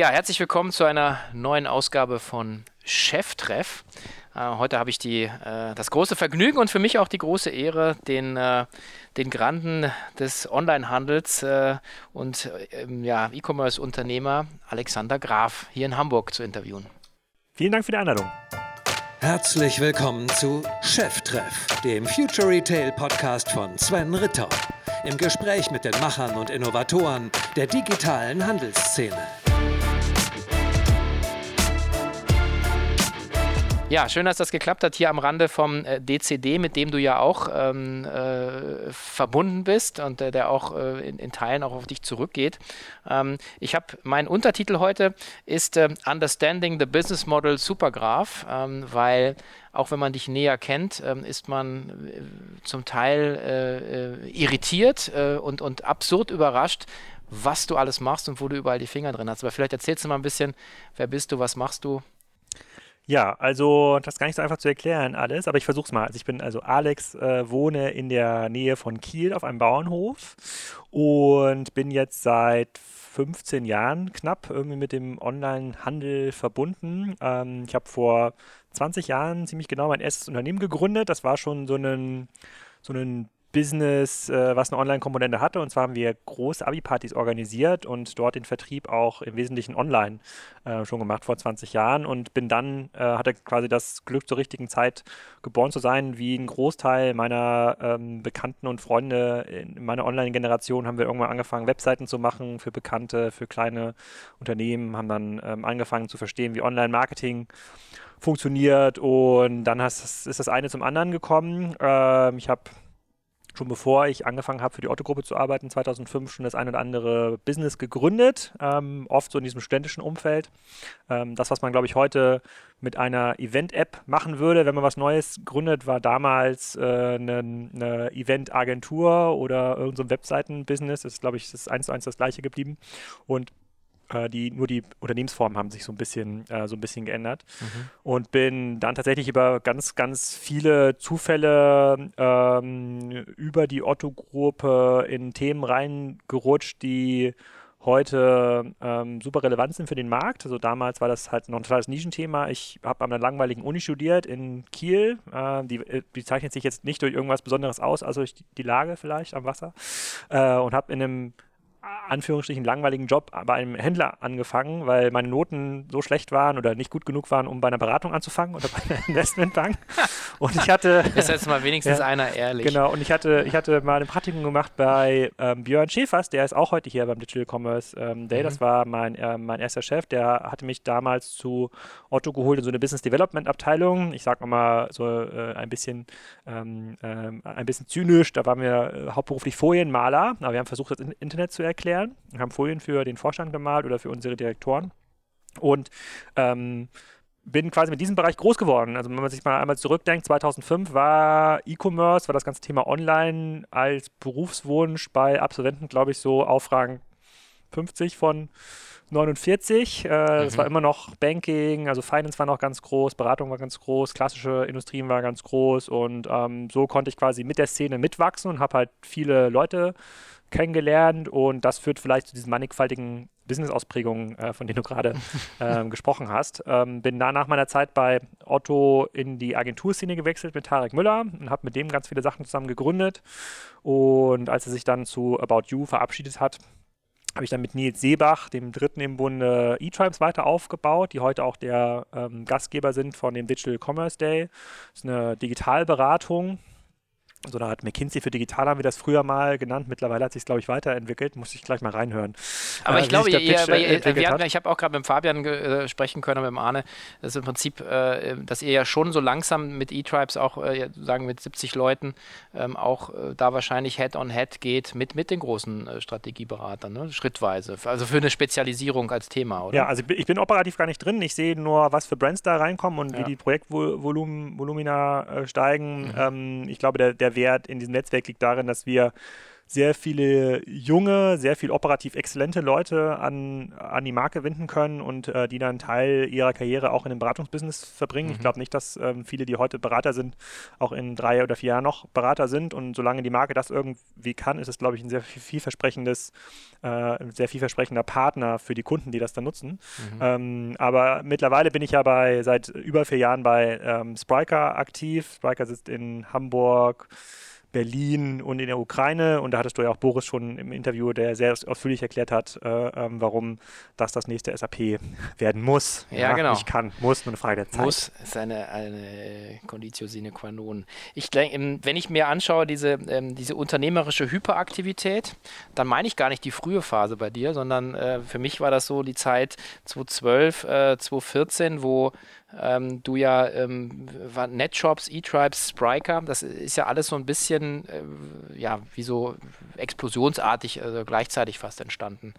Ja, herzlich willkommen zu einer neuen Ausgabe von Cheftreff. Äh, heute habe ich die, äh, das große Vergnügen und für mich auch die große Ehre, den, äh, den Granden des Onlinehandels äh, und ähm, ja, E-Commerce-Unternehmer Alexander Graf hier in Hamburg zu interviewen. Vielen Dank für die Einladung. Herzlich willkommen zu Cheftreff, dem Future Retail Podcast von Sven Ritter. Im Gespräch mit den Machern und Innovatoren der digitalen Handelsszene. Ja, schön, dass das geklappt hat hier am Rande vom äh, DCD, mit dem du ja auch ähm, äh, verbunden bist und äh, der auch äh, in, in, Teilen auch auf dich zurückgeht. Ähm, ich habe mein Untertitel heute ist äh, Understanding the Business Model Supergraph, ähm, weil auch wenn man dich näher kennt, ähm, ist man äh, zum Teil irritiert und, und absurd überrascht, was du alles machst und wo du überall die Finger drin hast. Aber vielleicht erzählst du mal ein bisschen, wer bist du, was machst du? Ja, also das ist gar nicht so einfach zu erklären alles, aber ich versuche es mal. Also ich bin also Alex, äh, wohne in der Nähe von Kiel auf einem Bauernhof und bin jetzt seit 15 Jahren knapp irgendwie mit dem Online-Handel verbunden. Ähm, ich habe vor 20 Jahren ziemlich genau mein erstes Unternehmen gegründet. Das war schon so ein so ein Business, äh, was eine Online-Komponente hatte. Und zwar haben wir große Abi-Partys organisiert und dort den Vertrieb auch im Wesentlichen online äh, schon gemacht vor 20 Jahren und bin dann, äh, hatte quasi das Glück zur richtigen Zeit geboren zu sein, wie ein Großteil meiner ähm, Bekannten und Freunde in meiner Online-Generation haben wir irgendwann angefangen, Webseiten zu machen für Bekannte, für kleine Unternehmen, haben dann ähm, angefangen zu verstehen, wie Online-Marketing funktioniert und dann hast, ist das eine zum anderen gekommen. Ähm, ich habe schon bevor ich angefangen habe, für die Otto-Gruppe zu arbeiten, 2005 schon das ein oder andere Business gegründet, ähm, oft so in diesem studentischen Umfeld. Ähm, das, was man, glaube ich, heute mit einer Event-App machen würde, wenn man was Neues gründet, war damals äh, eine, eine Event-Agentur oder irgendein so Webseiten-Business. Das ist, glaube ich, das ist eins zu eins das gleiche geblieben. Und die, nur die Unternehmensformen haben sich so ein bisschen, äh, so ein bisschen geändert. Mhm. Und bin dann tatsächlich über ganz, ganz viele Zufälle ähm, über die Otto-Gruppe in Themen reingerutscht, die heute ähm, super relevant sind für den Markt. Also damals war das halt noch ein totales Nischenthema. Ich habe an einer langweiligen Uni studiert in Kiel. Äh, die, äh, die, zeichnet sich jetzt nicht durch irgendwas Besonderes aus, also durch die, die Lage vielleicht am Wasser. Äh, und habe in einem Anführungsstrichen langweiligen Job bei einem Händler angefangen, weil meine Noten so schlecht waren oder nicht gut genug waren, um bei einer Beratung anzufangen oder bei einer Investmentbank. Und ich hatte. Ist jetzt mal wenigstens ja, einer ehrlich. Genau, und ich hatte, ich hatte mal ein Praktikum gemacht bei ähm, Björn Schäfers, der ist auch heute hier beim Digital Commerce ähm, Day. Mhm. Das war mein, äh, mein erster Chef, der hatte mich damals zu Otto geholt in so eine Business Development Abteilung. Ich sag mal so äh, ein bisschen ähm, äh, ein bisschen zynisch, da waren wir äh, hauptberuflich Folienmaler, aber wir haben versucht, das Internet zu erklären. Wir haben Folien für den Vorstand gemalt oder für unsere Direktoren. Und ähm, bin quasi mit diesem Bereich groß geworden. Also wenn man sich mal einmal zurückdenkt, 2005 war E-Commerce, war das ganze Thema Online als Berufswunsch bei Absolventen, glaube ich, so auf Rang 50 von 49. Äh, mhm. Das war immer noch Banking, also Finance war noch ganz groß, Beratung war ganz groß, klassische Industrien war ganz groß und ähm, so konnte ich quasi mit der Szene mitwachsen und habe halt viele Leute kennengelernt und das führt vielleicht zu diesen mannigfaltigen Business-Ausprägungen, äh, von denen du gerade äh, gesprochen hast. Ähm, bin da nach meiner Zeit bei Otto in die Agenturszene gewechselt mit Tarek Müller und habe mit dem ganz viele Sachen zusammen gegründet. Und als er sich dann zu About You verabschiedet hat, habe ich dann mit Nils Seebach, dem dritten im Bunde E-Tribes, weiter aufgebaut, die heute auch der ähm, Gastgeber sind von dem Digital Commerce Day. Das ist eine Digitalberatung, so eine Art McKinsey für Digital haben wir das früher mal genannt. Mittlerweile hat sich es, glaube ich, weiterentwickelt. Muss ich gleich mal reinhören. Aber äh, ich glaube, ihr, ihr, ihr, ich habe auch gerade mit Fabian äh, sprechen können, mit dem Arne, das ist im Prinzip, äh, dass ihr ja schon so langsam mit E-Tribes auch, äh, sagen mit 70 Leuten, ähm, auch äh, da wahrscheinlich Head-on-Head -head geht mit, mit den großen äh, Strategieberatern, ne? schrittweise. Also für eine Spezialisierung als Thema, oder? Ja, also ich bin operativ gar nicht drin. Ich sehe nur, was für Brands da reinkommen und ja. wie die Projektvolumina steigen. Mhm. Ähm, ich glaube, der, der Wert in diesem Netzwerk liegt darin, dass wir sehr viele junge, sehr viel operativ exzellente Leute an, an die Marke winden können und äh, die dann Teil ihrer Karriere auch in dem Beratungsbusiness verbringen. Mhm. Ich glaube nicht, dass ähm, viele, die heute Berater sind, auch in drei oder vier Jahren noch Berater sind. Und solange die Marke das irgendwie kann, ist es, glaube ich, ein sehr vielversprechendes, äh, sehr vielversprechender Partner für die Kunden, die das dann nutzen. Mhm. Ähm, aber mittlerweile bin ich ja bei seit über vier Jahren bei ähm, Spriker aktiv. Spriker sitzt in Hamburg, Berlin und in der Ukraine. Und da hattest du ja auch Boris schon im Interview, der sehr ausführlich erklärt hat, äh, ähm, warum das das nächste SAP werden muss. Ja, ja, genau. Nicht kann, muss, nur eine Frage der Zeit. Muss ist eine, eine Conditio sine qua non. Ich denke, wenn ich mir anschaue, diese, ähm, diese unternehmerische Hyperaktivität, dann meine ich gar nicht die frühe Phase bei dir, sondern äh, für mich war das so die Zeit 2012, äh, 2014, wo ähm, du ja ähm, Netshops, E-Tribes, Spriker, das ist ja alles so ein bisschen, äh, ja, wie so explosionsartig, also gleichzeitig fast entstanden.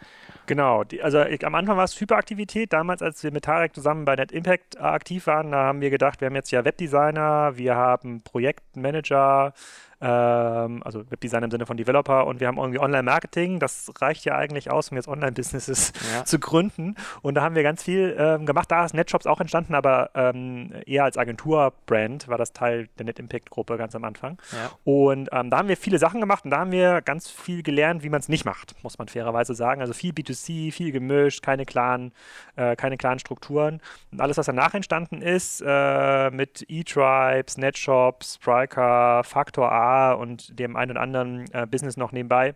Genau, die, also ich, am Anfang war es Hyperaktivität. Damals, als wir mit Tarek zusammen bei Net Impact aktiv waren, da haben wir gedacht, wir haben jetzt ja Webdesigner, wir haben Projektmanager, ähm, also Webdesign im Sinne von Developer und wir haben irgendwie Online-Marketing. Das reicht ja eigentlich aus, um jetzt Online-Businesses ja. zu gründen. Und da haben wir ganz viel ähm, gemacht. Da ist NetShops auch entstanden, aber ähm, eher als Agentur-Brand war das Teil der Net-Impact-Gruppe ganz am Anfang. Ja. Und ähm, da haben wir viele Sachen gemacht und da haben wir ganz viel gelernt, wie man es nicht macht, muss man fairerweise sagen. Also viel B2C, viel gemischt, keine klaren, äh, keine klaren Strukturen. Und alles, was danach entstanden ist, äh, mit E-Tribes, NetShops, Spriker, Factor A, und dem einen oder anderen äh, Business noch nebenbei.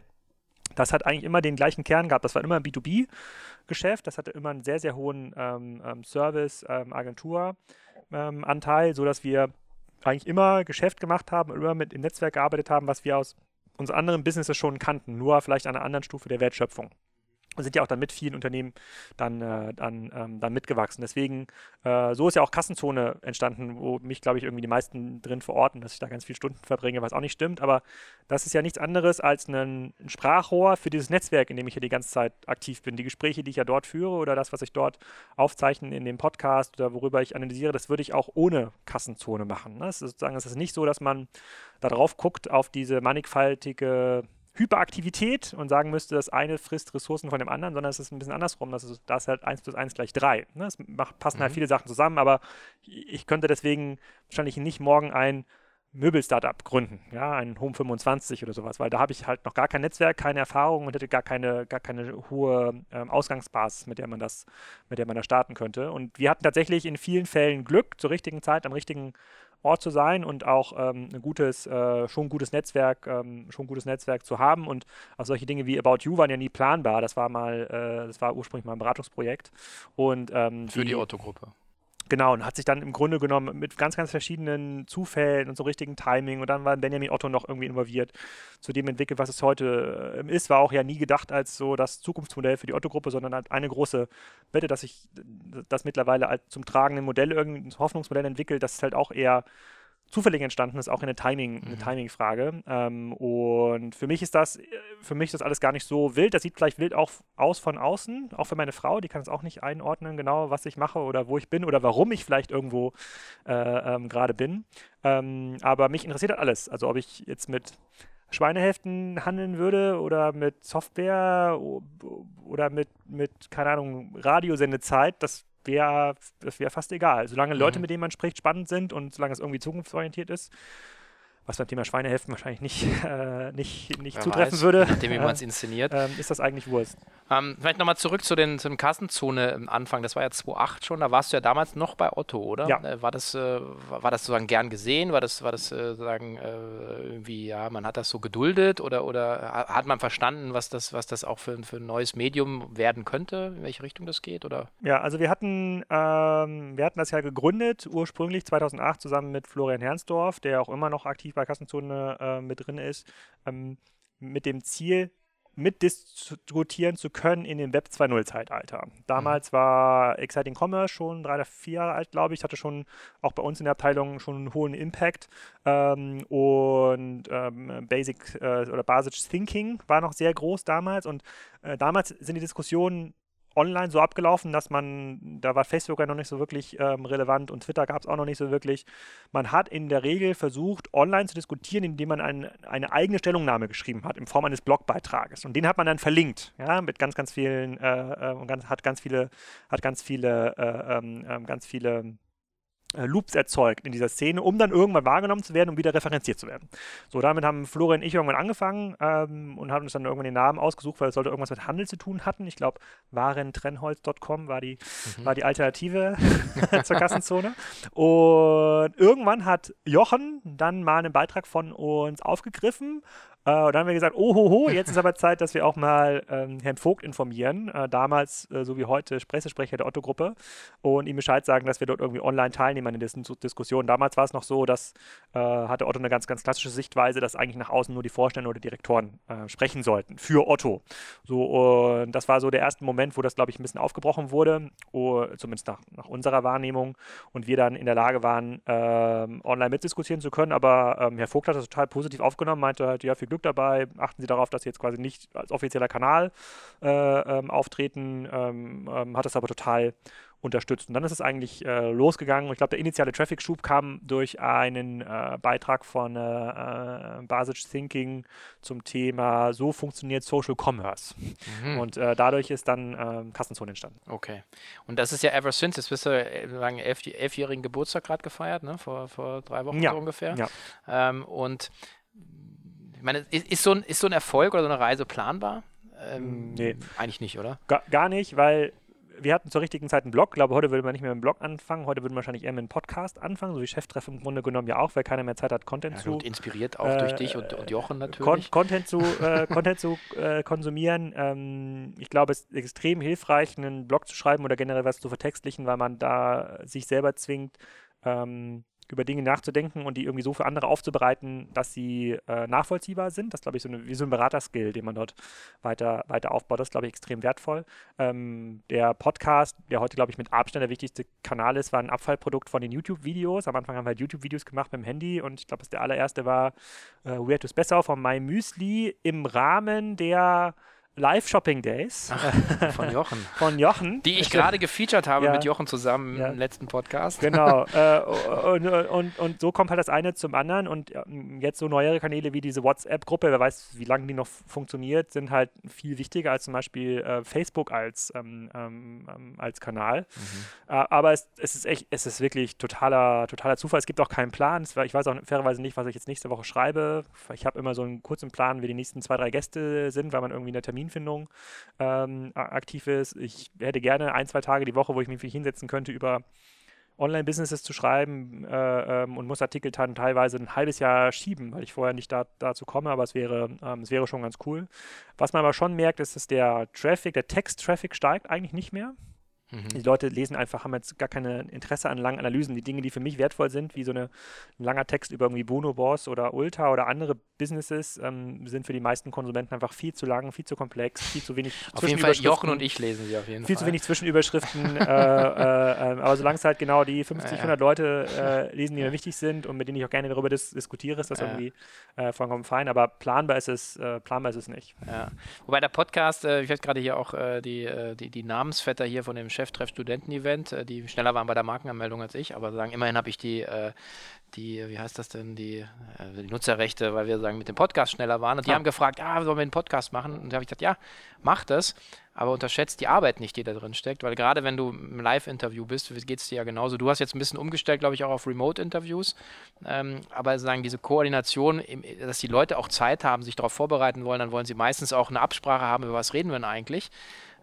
Das hat eigentlich immer den gleichen Kern gehabt. Das war immer ein B2B-Geschäft. Das hatte immer einen sehr, sehr hohen ähm, ähm, Service-Agentur-Anteil, ähm, sodass wir eigentlich immer Geschäft gemacht haben, immer mit im Netzwerk gearbeitet haben, was wir aus unseren anderen Businesses schon kannten, nur vielleicht an einer anderen Stufe der Wertschöpfung sind ja auch dann mit vielen Unternehmen dann, äh, dann, ähm, dann mitgewachsen. Deswegen, äh, so ist ja auch Kassenzone entstanden, wo mich, glaube ich, irgendwie die meisten drin verorten, dass ich da ganz viele Stunden verbringe, was auch nicht stimmt. Aber das ist ja nichts anderes als ein, ein Sprachrohr für dieses Netzwerk, in dem ich ja die ganze Zeit aktiv bin. Die Gespräche, die ich ja dort führe oder das, was ich dort aufzeichne in dem Podcast oder worüber ich analysiere, das würde ich auch ohne Kassenzone machen. Ne? Es ist sozusagen, es ist nicht so, dass man da drauf guckt auf diese mannigfaltige Hyperaktivität und sagen müsste, das eine frisst Ressourcen von dem anderen, sondern es ist ein bisschen andersrum. Das ist, da ist halt 1 plus 1 gleich 3. Ne? Es macht, passen halt mhm. halt viele Sachen zusammen, aber ich könnte deswegen wahrscheinlich nicht morgen ein Möbel-Startup gründen, ja, ein Home 25 oder sowas, weil da habe ich halt noch gar kein Netzwerk, keine Erfahrung und hätte gar keine, gar keine hohe ähm, Ausgangsbasis, mit der man das, mit der man da starten könnte. Und wir hatten tatsächlich in vielen Fällen Glück zur richtigen Zeit am richtigen Ort zu sein und auch ähm, ein gutes, äh, schon gutes Netzwerk, ähm, schon gutes Netzwerk zu haben. Und auch solche Dinge wie About You waren ja nie planbar. Das war mal, äh, das war ursprünglich mal ein Beratungsprojekt. Und, ähm, Für die, die Otto-Gruppe. Genau, und hat sich dann im Grunde genommen mit ganz, ganz verschiedenen Zufällen und so richtigen Timing und dann war Benjamin Otto noch irgendwie involviert, zu dem entwickelt, was es heute äh, ist. War auch ja nie gedacht als so das Zukunftsmodell für die Otto-Gruppe, sondern halt eine große Wette, dass sich das mittlerweile zum tragenden Modell, irgendein Hoffnungsmodell entwickelt, das ist halt auch eher zufällig entstanden ist, auch eine Timing, eine mhm. Timing-Frage. Ähm, und für mich ist das, für mich ist das alles gar nicht so wild. Das sieht vielleicht wild auch aus von außen, auch für meine Frau, die kann es auch nicht einordnen, genau, was ich mache oder wo ich bin oder warum ich vielleicht irgendwo äh, ähm, gerade bin. Ähm, aber mich interessiert halt alles. Also ob ich jetzt mit Schweinehälften handeln würde oder mit Software oder mit, mit keine Ahnung, Radiosendezeit, das wäre das wär fast egal. Solange Leute, mhm. mit denen man spricht, spannend sind und solange es irgendwie zukunftsorientiert ist, was beim Thema Schweinehälften wahrscheinlich nicht, äh, nicht, nicht zutreffen weiß, würde, nachdem wie man es inszeniert, äh, ist das eigentlich Wurst. Ähm, vielleicht nochmal zurück zu den, zu den Kassenzone am Anfang. Das war ja 2008 schon. Da warst du ja damals noch bei Otto, oder? Ja. Äh, war, das, äh, war das sozusagen gern gesehen? War das, war das äh, sozusagen äh, irgendwie, ja, man hat das so geduldet oder, oder hat man verstanden, was das, was das auch für, für ein neues Medium werden könnte? In welche Richtung das geht? Oder? Ja, also wir hatten, ähm, wir hatten das ja gegründet, ursprünglich 2008 zusammen mit Florian Hernsdorf, der auch immer noch aktiv bei Kassenzone äh, mit drin ist, ähm, mit dem Ziel, mitdiskutieren zu können in dem Web 2.0-Zeitalter. Damals mhm. war Exciting Commerce schon drei oder vier Jahre alt, glaube ich, hatte schon auch bei uns in der Abteilung schon einen hohen Impact ähm, und ähm, Basic äh, oder Basic Thinking war noch sehr groß damals und äh, damals sind die Diskussionen online so abgelaufen, dass man, da war Facebook ja noch nicht so wirklich ähm, relevant und Twitter gab es auch noch nicht so wirklich. Man hat in der Regel versucht, online zu diskutieren, indem man ein, eine eigene Stellungnahme geschrieben hat, in Form eines Blogbeitrages. Und den hat man dann verlinkt, ja, mit ganz, ganz vielen, äh, äh, ganz, hat ganz viele, hat ganz viele, äh, ähm, ähm ganz viele äh, Loops erzeugt in dieser Szene, um dann irgendwann wahrgenommen zu werden und wieder referenziert zu werden. So, damit haben Florian und ich irgendwann angefangen ähm, und haben uns dann irgendwann den Namen ausgesucht, weil es sollte irgendwas mit Handel zu tun hatten. Ich glaube, warentrenholz.com war die, mhm. war die Alternative zur Kassenzone. Und irgendwann hat Jochen dann mal einen Beitrag von uns aufgegriffen und dann haben wir gesagt, oh, ho, ho, jetzt ist aber Zeit, dass wir auch mal ähm, Herrn Vogt informieren, äh, damals, äh, so wie heute, Pressesprecher der Otto-Gruppe und ihm Bescheid sagen, dass wir dort irgendwie online teilnehmen an den Diskussionen. Damals war es noch so, dass äh, hatte Otto eine ganz, ganz klassische Sichtweise, dass eigentlich nach außen nur die Vorstände oder Direktoren äh, sprechen sollten für Otto. So, und das war so der erste Moment, wo das, glaube ich, ein bisschen aufgebrochen wurde, oh, zumindest nach, nach, unserer Wahrnehmung und wir dann in der Lage waren, ähm, online mitdiskutieren zu können. Aber ähm, Herr Vogt hat das total positiv aufgenommen, meinte halt, ja, viel Glück Glück dabei. Achten Sie darauf, dass Sie jetzt quasi nicht als offizieller Kanal äh, ähm, auftreten. Ähm, ähm, hat das aber total unterstützt. Und dann ist es eigentlich äh, losgegangen. Ich glaube, der initiale Traffic-Schub kam durch einen äh, Beitrag von äh, äh Basic Thinking zum Thema So funktioniert Social Commerce. Mhm. Und äh, dadurch ist dann ähm, Kassenzone entstanden. Okay. Und das ist ja ever since, jetzt bist du äh, sagen, elf, elfjährigen Geburtstag gerade gefeiert, ne? vor, vor drei Wochen ja. so ungefähr. Ja. Ähm, und meine, ist, ist, so ein, ist so ein Erfolg oder so eine Reise planbar? Ähm, nee. Eigentlich nicht, oder? Gar, gar nicht, weil wir hatten zur richtigen Zeit einen Blog. Ich glaube, heute würde man nicht mehr mit dem Blog anfangen. Heute würde man wahrscheinlich eher mit einem Podcast anfangen, so wie Cheftreffen im Grunde genommen ja auch, weil keiner mehr Zeit hat, Content ja, zu. Und inspiriert auch äh, durch dich und, und Jochen natürlich. Con Content zu, äh, Content zu äh, konsumieren. Ähm, ich glaube, es ist extrem hilfreich, einen Blog zu schreiben oder generell was zu vertextlichen, weil man da sich selber zwingt, ähm, über Dinge nachzudenken und die irgendwie so für andere aufzubereiten, dass sie äh, nachvollziehbar sind. Das ist, glaube ich, so eine, wie so ein Beraterskill, den man dort weiter, weiter aufbaut. Das ist, glaube ich, extrem wertvoll. Ähm, der Podcast, der heute, glaube ich, mit Abstand der wichtigste Kanal ist, war ein Abfallprodukt von den YouTube-Videos. Am Anfang haben wir halt YouTube-Videos gemacht mit dem Handy und ich glaube, das der allererste war äh, Where to Besser von My Müsli im Rahmen der Live-Shopping-Days. Von Jochen. Von Jochen. Die ich gerade gefeatured habe ja. mit Jochen zusammen ja. im letzten Podcast. Genau. äh, und, und, und, so kommt halt das eine zum anderen. Und jetzt so neuere Kanäle wie diese WhatsApp-Gruppe, wer weiß, wie lange die noch funktioniert, sind halt viel wichtiger als zum Beispiel äh, Facebook als, ähm, ähm, ähm als Kanal. Mhm. Äh, aber es, es, ist echt, es ist wirklich totaler, totaler Zufall. Es gibt auch keinen Plan. ich weiß auch fairerweise nicht, was ich jetzt nächste Woche schreibe. Ich habe immer so einen kurzen Plan, wie die nächsten zwei, drei Gäste sind, weil man irgendwie in der Termin Terminfindung ähm, aktiv ist. Ich hätte gerne ein, zwei Tage die Woche, wo ich mich hinsetzen könnte, über Online-Businesses zu schreiben äh, ähm, und muss Artikel dann teilweise ein halbes Jahr schieben, weil ich vorher nicht da, dazu komme, aber es wäre, ähm, es wäre schon ganz cool. Was man aber schon merkt, ist, dass der Traffic, der Text-Traffic steigt eigentlich nicht mehr. Mhm. Die Leute lesen einfach, haben jetzt gar kein Interesse an langen Analysen. Die Dinge, die für mich wertvoll sind, wie so eine, ein langer Text über irgendwie Bono Boss oder Ulta oder andere Businesses, ähm, sind für die meisten Konsumenten einfach viel zu lang, viel zu komplex, viel zu wenig Auf jeden Fall Jochen und ich lesen sie auf jeden viel Fall. Viel zu wenig Zwischenüberschriften. äh, äh, ähm, aber solange es halt genau die 50, ja, 100 Leute äh, lesen, die mir wichtig sind und mit denen ich auch gerne darüber dis diskutiere, ist das ja. irgendwie äh, vollkommen fein. Aber planbar ist es, äh, planbar ist es nicht. Ja. Wobei der Podcast, ich werde gerade hier auch die, die, die Namensvetter hier von dem Cheftreff Studenten-Event, äh, die schneller waren bei der Markenanmeldung als ich, aber sagen, immerhin habe ich die, äh, die, wie heißt das denn, die, äh, die, Nutzerrechte, weil wir sagen, mit dem Podcast schneller waren. Und die ja. haben gefragt, ah, sollen wir einen Podcast machen? Und da habe ich gesagt, ja, mach das, aber unterschätzt die Arbeit nicht, die da drin steckt, weil gerade wenn du im Live-Interview bist, geht es dir ja genauso. Du hast jetzt ein bisschen umgestellt, glaube ich, auch auf Remote-Interviews, ähm, aber sagen, diese Koordination, dass die Leute auch Zeit haben, sich darauf vorbereiten wollen, dann wollen sie meistens auch eine Absprache haben, über was reden wir denn eigentlich.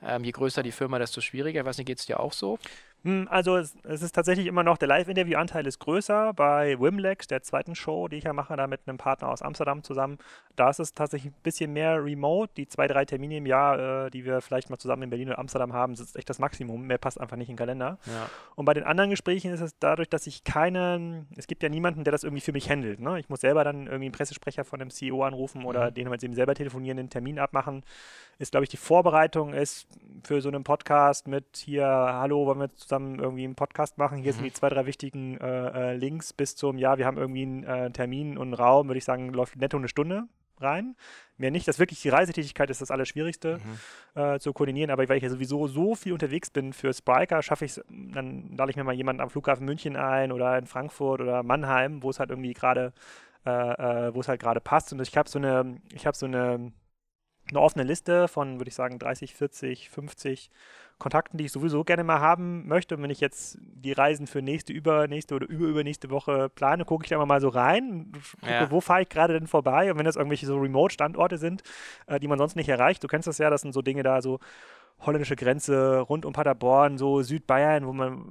Ähm, je größer die Firma, desto schwieriger. Ich weiß nicht, geht es dir auch so? Hm, also es, es, ist tatsächlich immer noch, der Live-Interview-Anteil ist größer bei Wimlex, der zweiten Show, die ich ja mache, da mit einem Partner aus Amsterdam zusammen. Da ist es tatsächlich ein bisschen mehr remote. Die zwei, drei Termine im Jahr, äh, die wir vielleicht mal zusammen in Berlin oder Amsterdam haben, ist echt das Maximum. Mehr passt einfach nicht in den Kalender. Ja. Und bei den anderen Gesprächen ist es dadurch, dass ich keinen, es gibt ja niemanden, der das irgendwie für mich handelt. Ne? Ich muss selber dann irgendwie einen Pressesprecher von einem CEO anrufen oder mhm. den mit dem selber telefonieren, den Termin abmachen. Ist, glaube ich, die Vorbereitung ist für so einen Podcast mit hier, hallo, wollen wir zusammen irgendwie einen Podcast machen? Hier mhm. sind die zwei, drei wichtigen äh, äh, Links bis zum, ja, wir haben irgendwie einen äh, Termin und einen Raum, würde ich sagen, läuft netto eine Stunde rein. Mehr nicht. Das wirklich die Reisetätigkeit ist das Allerschwierigste mhm. äh, zu koordinieren, aber weil ich ja sowieso so viel unterwegs bin für Spiker, schaffe ich es, dann lade ich mir mal jemanden am Flughafen München ein oder in Frankfurt oder Mannheim, wo es halt irgendwie gerade äh, äh, wo es halt gerade passt. Und ich habe so eine, ich habe so eine, eine offene Liste von, würde ich sagen, 30, 40, 50 Kontakten, die ich sowieso gerne mal haben möchte. Und wenn ich jetzt die Reisen für nächste, übernächste oder überübernächste Woche plane, gucke ich da mal so rein, gucke, ja. wo fahre ich gerade denn vorbei. Und wenn das irgendwelche so Remote-Standorte sind, äh, die man sonst nicht erreicht, du kennst das ja, das sind so Dinge da, so holländische Grenze, rund um Paderborn, so Südbayern, wo man,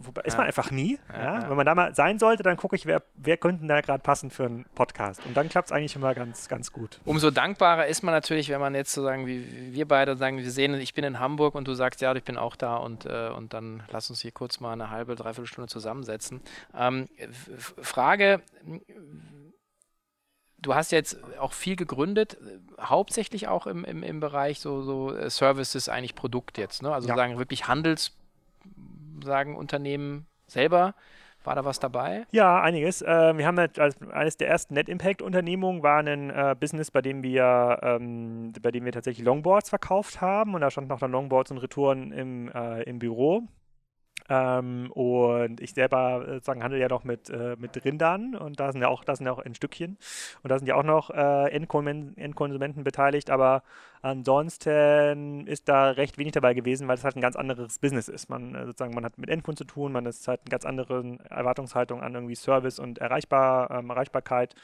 wo, ist man einfach nie. Ja, ja. Wenn man da mal sein sollte, dann gucke ich, wer, wer könnte da gerade passen für einen Podcast. Und dann klappt es eigentlich immer ganz, ganz gut. Umso dankbarer ist man natürlich, wenn man jetzt so sagen, wie wir beide sagen, wir sehen, ich bin in Hamburg und du sagst, ja, ich bin auch da und, äh, und dann lass uns hier kurz mal eine halbe, dreiviertel Stunde zusammensetzen. Ähm, Frage, du hast jetzt auch viel gegründet, hauptsächlich auch im, im, im Bereich so, so äh, Services, eigentlich Produkt jetzt. Ne? Also ja. sagen wirklich Handels, sagen Unternehmen selber. War da was dabei? Ja, einiges. Äh, wir haben halt als eines der ersten Net Impact Unternehmungen war ein äh, Business, bei dem wir, ähm, bei dem wir tatsächlich Longboards verkauft haben und da stand noch dann Longboards und Retouren im, äh, im Büro. Ähm, und ich selber äh, sozusagen handle ja noch mit, äh, mit Rindern und da sind ja auch, da sind ja auch in Stückchen und da sind ja auch noch äh, Endkonsumenten, Endkonsumenten beteiligt, aber ansonsten ist da recht wenig dabei gewesen, weil es halt ein ganz anderes Business ist. Man äh, sozusagen, man hat mit Endkunden zu tun, man ist halt eine ganz andere Erwartungshaltung an irgendwie Service und Erreichbar, ähm, Erreichbarkeit.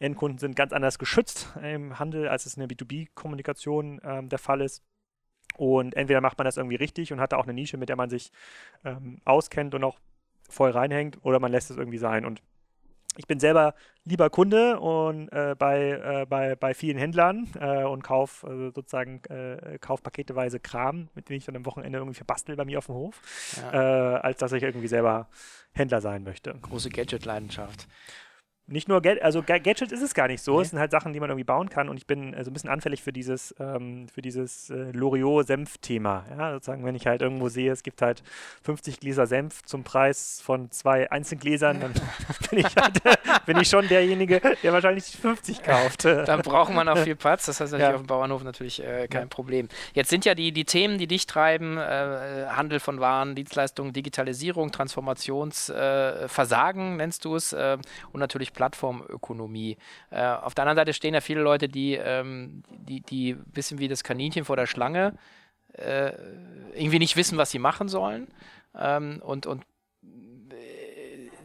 Endkunden sind ganz anders geschützt im Handel, als es in der B2B-Kommunikation ähm, der Fall ist. Und entweder macht man das irgendwie richtig und hat da auch eine Nische, mit der man sich ähm, auskennt und auch voll reinhängt, oder man lässt es irgendwie sein. Und ich bin selber lieber Kunde und äh, bei, äh, bei, bei vielen Händlern äh, und kaufe äh, sozusagen äh, kauf paketeweise Kram, mit dem ich dann am Wochenende irgendwie verbastel bei mir auf dem Hof, ja. Äh, als dass ich irgendwie selber Händler sein möchte. Große Gadget-Leidenschaft nicht nur Geld, also Gadgets ist es gar nicht so. Nee. Es sind halt Sachen, die man irgendwie bauen kann und ich bin also ein bisschen anfällig für dieses, ähm, für dieses äh, Loriot-Senf-Thema. Ja, sozusagen, wenn ich halt irgendwo sehe, es gibt halt 50 Gläser Senf zum Preis von zwei Einzelgläsern, dann bin ich halt, bin ich schon derjenige, der wahrscheinlich 50 kauft. Dann braucht man auch viel Platz. Das heißt natürlich ja. auf dem Bauernhof natürlich äh, kein ja. Problem. Jetzt sind ja die, die Themen, die dich treiben, äh, Handel von Waren, Dienstleistungen, Digitalisierung, Transformationsversagen nennst du es äh, und natürlich Plattformökonomie. Äh, auf der anderen Seite stehen ja viele Leute, die, ähm, die, die wissen wie das Kaninchen vor der Schlange, äh, irgendwie nicht wissen, was sie machen sollen ähm, und, und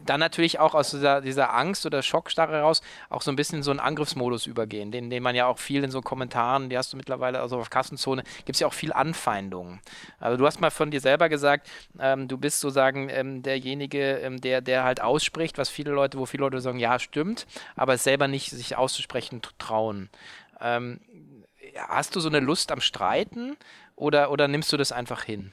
dann natürlich auch aus dieser, dieser Angst oder Schockstarre heraus auch so ein bisschen in so einen Angriffsmodus übergehen, den, den man ja auch viel in so Kommentaren, die hast du mittlerweile, also auf Kassenzone, gibt es ja auch viel Anfeindungen. Also du hast mal von dir selber gesagt, ähm, du bist sozusagen ähm, derjenige, ähm, der, der halt ausspricht, was viele Leute, wo viele Leute sagen, ja, stimmt, aber es selber nicht sich auszusprechen trauen. Ähm, hast du so eine Lust am Streiten oder, oder nimmst du das einfach hin?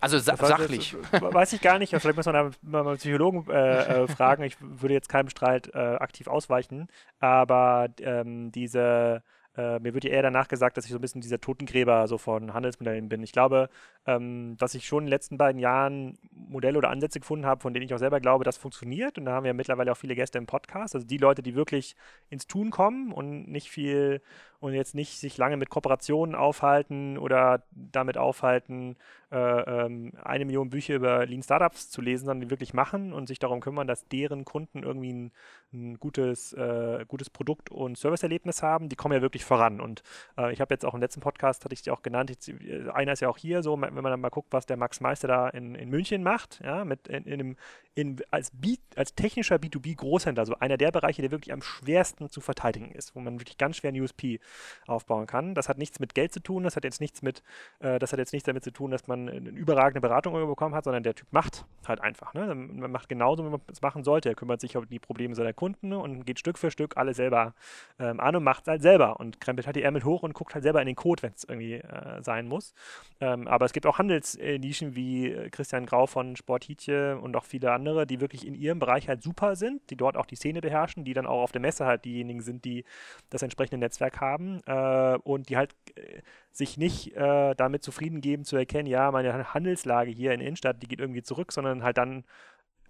Also sa sachlich. Jetzt, weiß ich gar nicht. Vielleicht muss man da mal einen Psychologen äh, äh, fragen. Ich würde jetzt keinem Streit äh, aktiv ausweichen. Aber ähm, diese äh, mir wird ja eher danach gesagt, dass ich so ein bisschen dieser Totengräber so von Handelsmodellen bin. Ich glaube, ähm, dass ich schon in den letzten beiden Jahren Modelle oder Ansätze gefunden habe, von denen ich auch selber glaube, das funktioniert. Und da haben wir mittlerweile auch viele Gäste im Podcast. Also die Leute, die wirklich ins Tun kommen und nicht viel und jetzt nicht sich lange mit Kooperationen aufhalten oder damit aufhalten, äh, ähm, eine Million Bücher über Lean Startups zu lesen, sondern die wirklich machen und sich darum kümmern, dass deren Kunden irgendwie ein, ein gutes, äh, gutes Produkt- und Serviceerlebnis haben. Die kommen ja wirklich voran. Und äh, ich habe jetzt auch im letzten Podcast, hatte ich die auch genannt, jetzt, äh, einer ist ja auch hier so, wenn man dann mal guckt, was der Max Meister da in, in München macht, ja, mit in, in einem, in, als, B, als technischer B2B-Großhändler, so einer der Bereiche, der wirklich am schwersten zu verteidigen ist, wo man wirklich ganz schwer USP aufbauen kann. Das hat nichts mit Geld zu tun, das hat jetzt nichts mit, äh, das hat jetzt nichts damit zu tun, dass man eine überragende Beratung bekommen hat, sondern der Typ macht halt einfach. Ne? Man macht genauso, wie man es machen sollte. Er kümmert sich um die Probleme seiner Kunden und geht Stück für Stück alles selber ähm, an und macht es halt selber und krempelt halt die Ärmel hoch und guckt halt selber in den Code, wenn es irgendwie äh, sein muss. Ähm, aber es gibt auch Handelsnischen wie äh, Christian Grau von Sporthietje und auch viele andere, die wirklich in ihrem Bereich halt super sind, die dort auch die Szene beherrschen, die dann auch auf der Messe halt diejenigen sind, die das entsprechende Netzwerk haben äh, und die halt äh, sich nicht äh, damit zufrieden geben zu erkennen, ja, meine Handelslage hier in der Innenstadt, die geht irgendwie zurück, sondern halt dann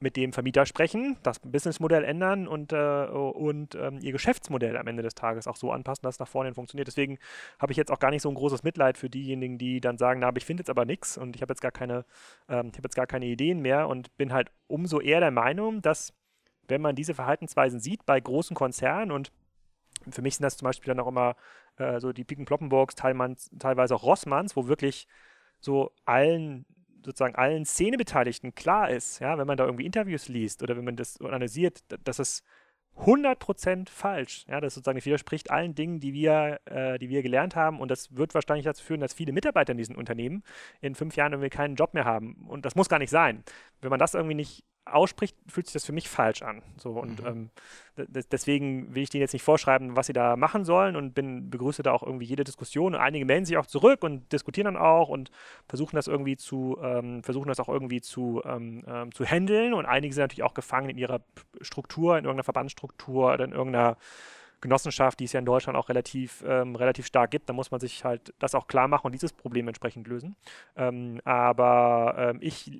mit dem Vermieter sprechen, das Businessmodell ändern und, äh, und ähm, ihr Geschäftsmodell am Ende des Tages auch so anpassen, dass es nach vorne funktioniert. Deswegen habe ich jetzt auch gar nicht so ein großes Mitleid für diejenigen, die dann sagen, na, aber ich finde jetzt aber nichts und ich habe jetzt ähm, ich habe jetzt gar keine Ideen mehr und bin halt umso eher der Meinung, dass wenn man diese Verhaltensweisen sieht bei großen Konzernen und für mich sind das zum Beispiel dann auch immer äh, so die Piken Ploppenburgs, teilweise auch Rossmanns, wo wirklich so allen sozusagen allen Szenebeteiligten klar ist, ja, wenn man da irgendwie Interviews liest oder wenn man das analysiert, dass es 100% falsch. Ja, das sozusagen widerspricht allen Dingen, die wir, äh, die wir gelernt haben. Und das wird wahrscheinlich dazu führen, dass viele Mitarbeiter in diesen Unternehmen in fünf Jahren irgendwie keinen Job mehr haben. Und das muss gar nicht sein. Wenn man das irgendwie nicht ausspricht, fühlt sich das für mich falsch an. So, und mhm. ähm, deswegen will ich denen jetzt nicht vorschreiben, was sie da machen sollen und bin, begrüße da auch irgendwie jede Diskussion. Und einige melden sich auch zurück und diskutieren dann auch und versuchen das irgendwie zu, ähm, versuchen das auch irgendwie zu, ähm, ähm zu handeln. Und einige sind natürlich auch gefangen in ihrer Struktur, in irgendeiner Verbandsstruktur oder in irgendeiner Genossenschaft, die es ja in Deutschland auch relativ, ähm, relativ stark gibt. Da muss man sich halt das auch klar machen und dieses Problem entsprechend lösen. Ähm, aber ähm, ich,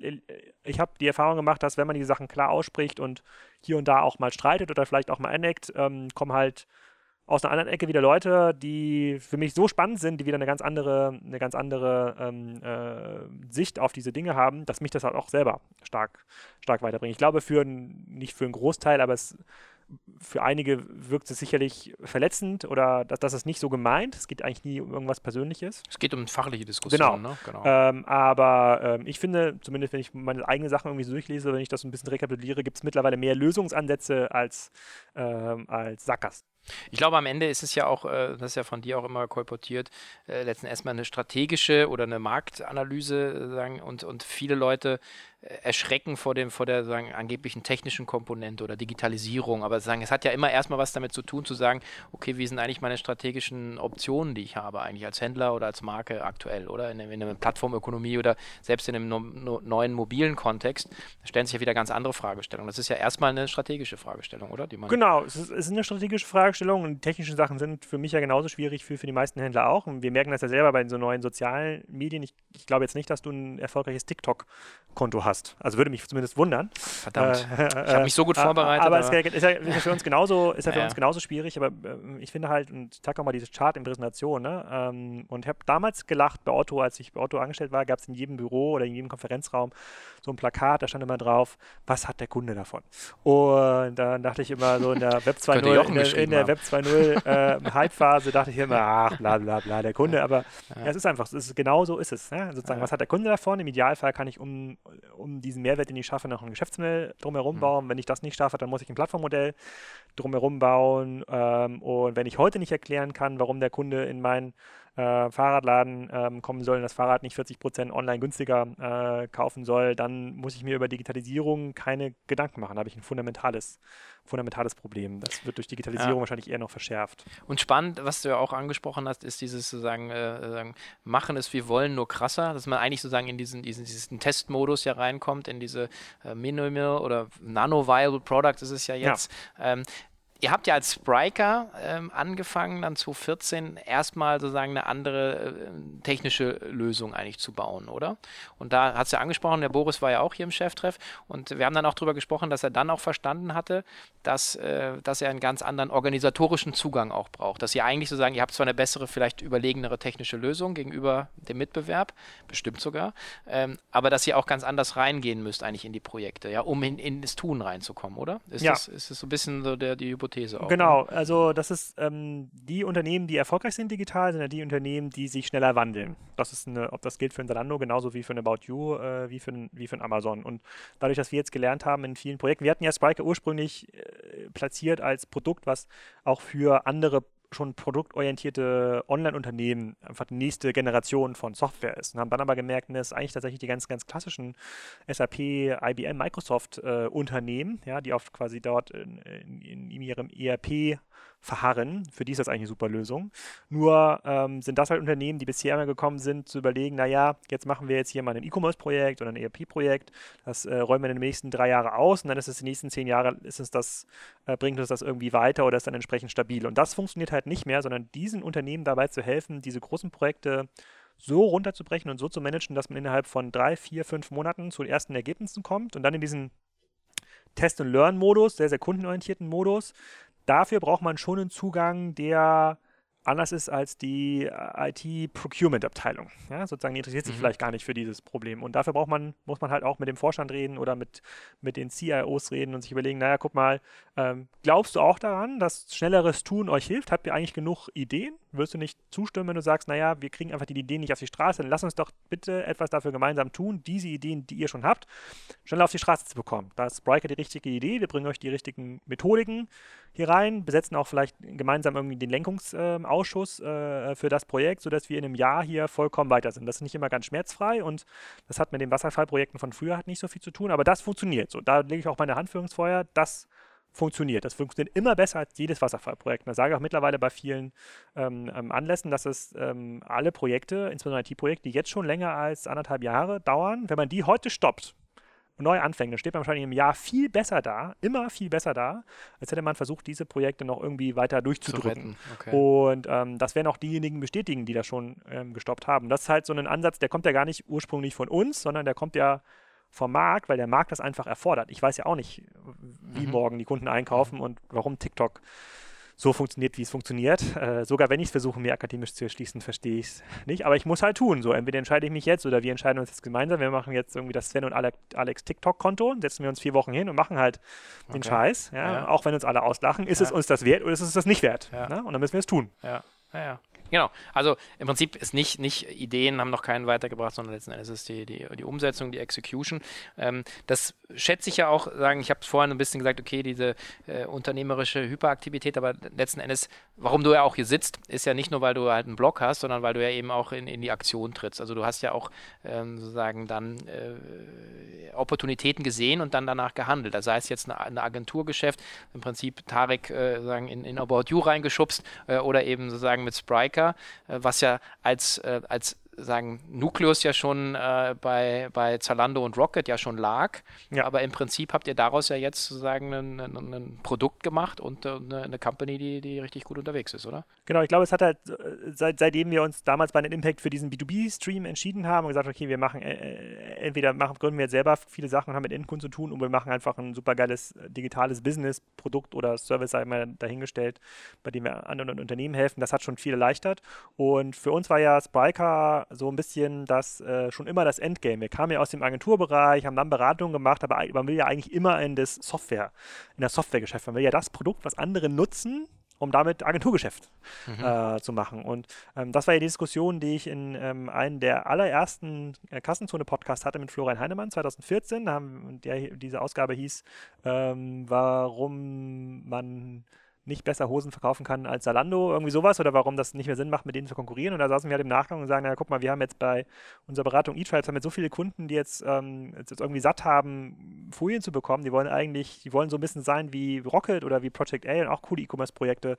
ich habe die Erfahrung gemacht, dass wenn man die Sachen klar ausspricht und hier und da auch mal streitet oder vielleicht auch mal aneckt, ähm, kommen halt aus einer anderen Ecke wieder Leute, die für mich so spannend sind, die wieder eine ganz andere, eine ganz andere ähm, äh, Sicht auf diese Dinge haben, dass mich das halt auch selber stark, stark weiterbringt. Ich glaube, für nicht für einen Großteil, aber es für einige wirkt es sicherlich verletzend oder dass das ist nicht so gemeint. Es geht eigentlich nie um irgendwas Persönliches. Es geht um fachliche Diskussionen. Genau. Ne? genau. Ähm, aber ähm, ich finde, zumindest wenn ich meine eigenen Sachen irgendwie so durchlese, wenn ich das so ein bisschen rekapituliere, gibt es mittlerweile mehr Lösungsansätze als, ähm, als Sackgassen. Ich glaube, am Ende ist es ja auch, äh, das ist ja von dir auch immer kolportiert, äh, letztendlich erstmal eine strategische oder eine Marktanalyse äh, sagen, und, und viele Leute erschrecken vor, dem, vor der sagen, angeblichen technischen Komponente oder Digitalisierung. Aber sagen, es hat ja immer erstmal was damit zu tun, zu sagen, okay, wie sind eigentlich meine strategischen Optionen, die ich habe, eigentlich als Händler oder als Marke aktuell, oder? In, in einer Plattformökonomie oder selbst in einem no, no, neuen mobilen Kontext, stellen sich ja wieder ganz andere Fragestellungen. Das ist ja erstmal eine strategische Fragestellung, oder? Genau, es ist, es ist eine strategische Fragestellung und technische Sachen sind für mich ja genauso schwierig wie für die meisten Händler auch. Und wir merken das ja selber bei so neuen sozialen Medien. Ich, ich glaube jetzt nicht, dass du ein erfolgreiches TikTok-Konto hast. Also würde mich zumindest wundern. Verdammt. Äh, ich habe mich so gut vorbereitet. Aber, aber es ist ja, ist ja, für uns genauso, ist ja für ja. uns genauso schwierig. Aber äh, ich finde halt, und ich zeige auch mal dieses Chart in Präsentation, ne? Ähm, und ich habe damals gelacht bei Otto, als ich bei Otto angestellt war, gab es in jedem Büro oder in jedem Konferenzraum so ein Plakat, da stand immer drauf, was hat der Kunde davon? Und dann dachte ich immer so in der Web 2.0, in, in der Web 2.0 äh, Hype-Phase dachte ich immer, ach, bla bla bla, der Kunde. Aber ja. es ist einfach, es ist, genau so ist es. Ne? Sozusagen, was hat der Kunde davon? Im Idealfall kann ich um, um diesen Mehrwert, den ich schaffe, noch ein Geschäftsmodell drumherum mhm. bauen. Wenn ich das nicht schaffe, dann muss ich ein Plattformmodell drumherum bauen. Ähm, und wenn ich heute nicht erklären kann, warum der Kunde in mein äh, Fahrradladen ähm, kommen soll und das Fahrrad nicht 40 Prozent online günstiger äh, kaufen soll, dann muss ich mir über Digitalisierung keine Gedanken machen. Da habe ich ein fundamentales, fundamentales Problem. Das wird durch Digitalisierung ja. wahrscheinlich eher noch verschärft. Und spannend, was du ja auch angesprochen hast, ist dieses sozusagen, äh, machen es wir wollen, nur krasser, dass man eigentlich sozusagen in diesen, diesen, diesen Testmodus ja reinkommt, in diese äh, Minimal oder Nano-Viable Product ist es ja jetzt. Ja. Ähm, Ihr habt ja als Spriker ähm, angefangen, dann 2014 erstmal sozusagen eine andere äh, technische Lösung eigentlich zu bauen, oder? Und da hat es ja angesprochen, der Boris war ja auch hier im Cheftreff und wir haben dann auch darüber gesprochen, dass er dann auch verstanden hatte, dass, äh, dass er einen ganz anderen organisatorischen Zugang auch braucht. Dass ihr eigentlich sozusagen, ihr habt zwar eine bessere, vielleicht überlegenere technische Lösung gegenüber dem Mitbewerb, bestimmt sogar, ähm, aber dass ihr auch ganz anders reingehen müsst eigentlich in die Projekte, ja, um in, in das Tun reinzukommen, oder? Ist, ja. das, ist das so ein bisschen so der, die Hypothese? Hypothese auch. Genau, ne? also das ist ähm, die Unternehmen, die erfolgreich sind digital, sind ja die Unternehmen, die sich schneller wandeln. Das ist eine, ob das gilt für ein Zalando genauso wie für ein About You, äh, wie, für ein, wie für ein Amazon. Und dadurch, dass wir jetzt gelernt haben in vielen Projekten, wir hatten ja Spriker ursprünglich äh, platziert als Produkt, was auch für andere schon produktorientierte Online-Unternehmen einfach die nächste Generation von Software ist. Und haben dann aber gemerkt, dass eigentlich tatsächlich die ganz, ganz klassischen SAP, IBM, Microsoft-Unternehmen, äh, ja, die oft quasi dort in, in, in ihrem ERP verharren. Für die ist das eigentlich eine super Lösung. Nur ähm, sind das halt Unternehmen, die bisher immer gekommen sind, zu überlegen, naja, jetzt machen wir jetzt hier mal ein E-Commerce-Projekt oder ein ERP-Projekt, das äh, räumen wir in den nächsten drei Jahre aus und dann ist es die nächsten zehn Jahre, ist es das, äh, bringt uns das irgendwie weiter oder ist dann entsprechend stabil. Und das funktioniert halt nicht mehr, sondern diesen Unternehmen dabei zu helfen, diese großen Projekte so runterzubrechen und so zu managen, dass man innerhalb von drei, vier, fünf Monaten zu den ersten Ergebnissen kommt und dann in diesen Test- und Learn-Modus, sehr, sehr kundenorientierten Modus. Dafür braucht man schon einen Zugang, der anders ist als die äh, IT-Procurement-Abteilung. Ja, sozusagen, die interessiert sich mhm. vielleicht gar nicht für dieses Problem. Und dafür braucht man, muss man halt auch mit dem Vorstand reden oder mit, mit den CIOs reden und sich überlegen, naja, guck mal, ähm, glaubst du auch daran, dass schnelleres Tun euch hilft? Habt ihr eigentlich genug Ideen? Wirst du nicht zustimmen, wenn du sagst, naja, wir kriegen einfach die Ideen nicht auf die Straße, dann lass uns doch bitte etwas dafür gemeinsam tun, diese Ideen, die ihr schon habt, schneller auf die Straße zu bekommen. Da ist Spriker die richtige Idee, wir bringen euch die richtigen Methodiken hier rein, besetzen auch vielleicht gemeinsam irgendwie den Lenkungsausschuss äh, für das Projekt, sodass wir in einem Jahr hier vollkommen weiter sind. Das ist nicht immer ganz schmerzfrei und das hat mit den Wasserfallprojekten von früher halt nicht so viel zu tun, aber das funktioniert. So, da lege ich auch meine Hand für ins Feuer. Das. Das funktioniert immer besser als jedes Wasserfallprojekt. Da sage ich auch mittlerweile bei vielen ähm, ähm, Anlässen, dass es ähm, alle Projekte, insbesondere IT-Projekte, die jetzt schon länger als anderthalb Jahre dauern, wenn man die heute stoppt, neu anfängt, dann steht man wahrscheinlich im Jahr viel besser da, immer viel besser da, als hätte man versucht, diese Projekte noch irgendwie weiter durchzudrücken. Okay. Und ähm, das werden auch diejenigen bestätigen, die das schon ähm, gestoppt haben. Das ist halt so ein Ansatz, der kommt ja gar nicht ursprünglich von uns, sondern der kommt ja vom Markt, weil der Markt das einfach erfordert. Ich weiß ja auch nicht, wie mhm. morgen die Kunden einkaufen und warum TikTok so funktioniert, wie es funktioniert. Äh, sogar wenn ich es versuche, mir akademisch zu erschließen, verstehe ich es nicht. Aber ich muss halt tun. So, entweder entscheide ich mich jetzt oder wir entscheiden uns jetzt gemeinsam. Wir machen jetzt irgendwie das Sven und Alex TikTok-Konto, setzen wir uns vier Wochen hin und machen halt okay. den Scheiß. Ja? Ja. Auch wenn uns alle auslachen, ist ja. es uns das wert oder ist es das nicht wert? Ne? Und dann müssen wir es tun. Ja, ja, ja. Genau. Also im Prinzip ist nicht, nicht Ideen haben noch keinen weitergebracht, sondern letzten Endes ist die, die, die Umsetzung, die Execution. Ähm, das schätze ich ja auch, sagen, ich habe es vorhin ein bisschen gesagt, okay, diese äh, unternehmerische Hyperaktivität, aber letzten Endes, warum du ja auch hier sitzt, ist ja nicht nur, weil du halt einen Blog hast, sondern weil du ja eben auch in, in die Aktion trittst. Also du hast ja auch ähm, sozusagen dann äh, Opportunitäten gesehen und dann danach gehandelt. Also sei es jetzt eine Agenturgeschäft, im Prinzip Tarek äh, sagen, in, in About You reingeschubst äh, oder eben sozusagen mit Spriker, äh, was ja als, äh, als sagen, Nucleus ja schon äh, bei, bei Zalando und Rocket ja schon lag. Ja. Aber im Prinzip habt ihr daraus ja jetzt sozusagen ein, ein, ein Produkt gemacht und äh, eine, eine, Company, die, die richtig gut unterwegs ist, oder? Genau, ich glaube, es hat halt, äh, seit, seitdem wir uns damals bei den Impact für diesen B2B-Stream entschieden haben und gesagt, okay, wir machen, äh, äh, entweder machen, gründen wir jetzt selber viele Sachen und haben mit Endkunden zu tun und wir machen einfach ein super geiles digitales Business-Produkt oder Service, sei mal dahingestellt, bei dem wir anderen Unternehmen helfen. Das hat schon viel erleichtert. Und für uns war ja Spriker so ein bisschen das äh, schon immer das Endgame. Wir kamen ja aus dem Agenturbereich, haben dann Beratungen gemacht, aber man will ja eigentlich immer in das Software, in das Softwaregeschäft. Man will ja das Produkt, was andere nutzen, um damit Agenturgeschäft mhm. äh, zu machen. Und ähm, das war ja die Diskussion, die ich in ähm, einem der allerersten äh, Kassenzone-Podcasts hatte mit Florian Heinemann 2014. Da haben, der, diese Ausgabe hieß, ähm, warum man nicht besser Hosen verkaufen kann als Zalando, irgendwie sowas, oder warum das nicht mehr Sinn macht, mit denen zu konkurrieren. Und da saßen wir halt im Nachgang und sagen, na guck mal, wir haben jetzt bei unserer Beratung eTribes haben jetzt so viele Kunden, die jetzt, ähm, jetzt irgendwie satt haben, Folien zu bekommen. Die wollen eigentlich, die wollen so ein bisschen sein wie Rocket oder wie Project A und auch coole E-Commerce-Projekte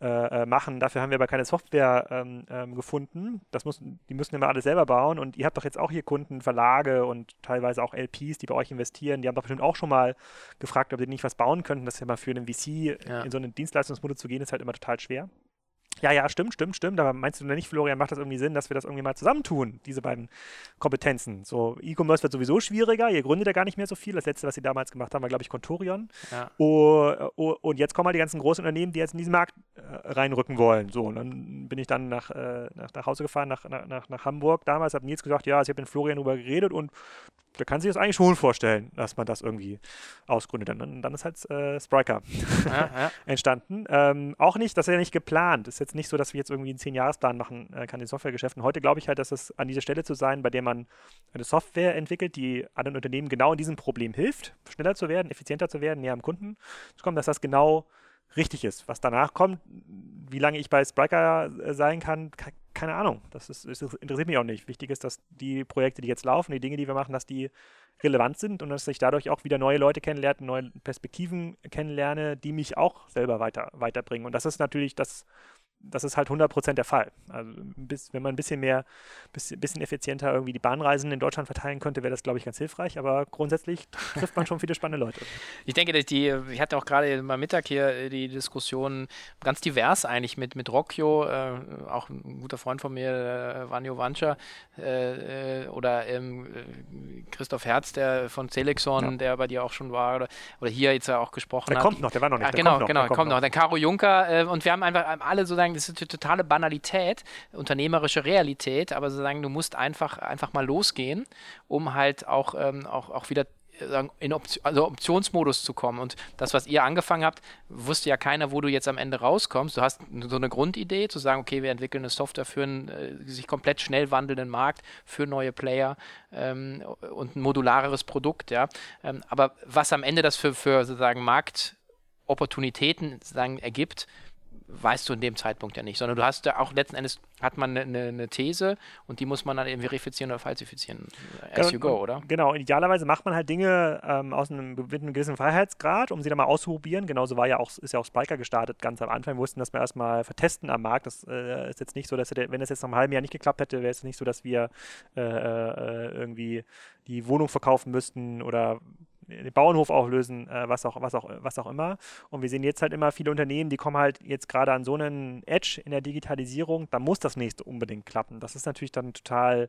äh, äh, machen. Dafür haben wir aber keine Software ähm, ähm, gefunden. Das muss, die müssen immer alles selber bauen. Und ihr habt doch jetzt auch hier Kunden, Verlage und teilweise auch LPs, die bei euch investieren. Die haben doch bestimmt auch schon mal gefragt, ob die nicht was bauen könnten. Das ist ja mal für einen VC ja. in so eine Dienstleistungsmodell zu gehen, ist halt immer total schwer. Ja, ja, stimmt, stimmt, stimmt. Aber meinst du denn nicht, Florian, macht das irgendwie Sinn, dass wir das irgendwie mal zusammentun, diese beiden Kompetenzen? So, E-Commerce wird sowieso schwieriger. Ihr gründet ja gar nicht mehr so viel. Das letzte, was sie damals gemacht haben, war, glaube ich, Contorion. Ja. Oh, oh, und jetzt kommen halt die ganzen großen Unternehmen, die jetzt in diesen Markt äh, reinrücken wollen. So, und dann bin ich dann nach, äh, nach, nach Hause gefahren, nach, nach, nach Hamburg. Damals hat Nils gesagt, ja, also ich habe mit Florian darüber geredet und da kann sich das eigentlich schon vorstellen, dass man das irgendwie ausgründet. Und dann ist halt äh, Spriker ja, ja. entstanden. Ähm, auch nicht, das ist ja nicht geplant. Es ist jetzt nicht so, dass wir jetzt irgendwie einen Zehn-Jahres-Plan machen äh, kann in Softwaregeschäften. Heute glaube ich halt, dass es an dieser Stelle zu sein, bei der man eine Software entwickelt, die anderen Unternehmen genau in diesem Problem hilft, schneller zu werden, effizienter zu werden, näher am Kunden zu kommen, dass das genau richtig ist. Was danach kommt, wie lange ich bei Spriker äh, sein kann, keine Ahnung. Das, ist, das, interessiert mich auch nicht. Wichtig ist, dass die Projekte, die jetzt laufen, die Dinge, die wir machen, dass die relevant sind und dass ich dadurch auch wieder neue Leute kennenlerne, neue Perspektiven kennenlerne, die mich auch selber weiter, weiterbringen. Und das ist natürlich das, das ist halt 100% der Fall. Also bis, wenn man ein bisschen mehr, bisschen, bisschen effizienter irgendwie die Bahnreisen in Deutschland verteilen könnte, wäre das, glaube ich, ganz hilfreich. Aber grundsätzlich trifft man schon viele spannende Leute. Ich denke, dass die, ich hatte auch gerade mal Mittag hier die Diskussion ganz divers eigentlich mit, mit Rocchio, äh, auch ein guter Freund von mir, äh, Vanjo Vancha, äh, äh, oder ähm, Christoph Herz, der von Celexon, ja. der bei dir auch schon war, oder, oder hier jetzt ja auch gesprochen der hat. Der kommt noch, der war noch nicht. Ah, genau, kommt noch, genau, kommt, kommt noch. noch. Der Caro Juncker äh, und wir haben einfach alle sozusagen, das ist eine totale Banalität, unternehmerische Realität, aber sozusagen, du musst einfach, einfach mal losgehen, um halt auch, ähm, auch, auch wieder in Option, also Optionsmodus zu kommen. Und das, was ihr angefangen habt, wusste ja keiner, wo du jetzt am Ende rauskommst. Du hast so eine Grundidee, zu sagen, okay, wir entwickeln eine Software für einen äh, sich komplett schnell wandelnden Markt, für neue Player ähm, und ein modulareres Produkt, ja. Ähm, aber was am Ende das für, für sozusagen Marktopportunitäten sozusagen ergibt, weißt du in dem Zeitpunkt ja nicht, sondern du hast da auch letzten Endes hat man eine, eine These und die muss man dann eben verifizieren oder falsifizieren as you go, oder? Genau, idealerweise macht man halt Dinge ähm, aus einem, mit einem gewissen Freiheitsgrad, um sie dann mal auszuprobieren. Genauso war ja auch, ist ja auch Spiker gestartet ganz am Anfang. Wir mussten das mal erstmal vertesten am Markt. Das äh, ist jetzt nicht so, dass wir, wenn das jetzt noch einem halben Jahr nicht geklappt hätte, wäre es nicht so, dass wir äh, äh, irgendwie die Wohnung verkaufen müssten oder den Bauernhof auflösen, äh, was, auch, was, auch, was auch immer. Und wir sehen jetzt halt immer viele Unternehmen, die kommen halt jetzt gerade an so einen Edge in der Digitalisierung, da muss das nächste unbedingt klappen. Das ist natürlich dann total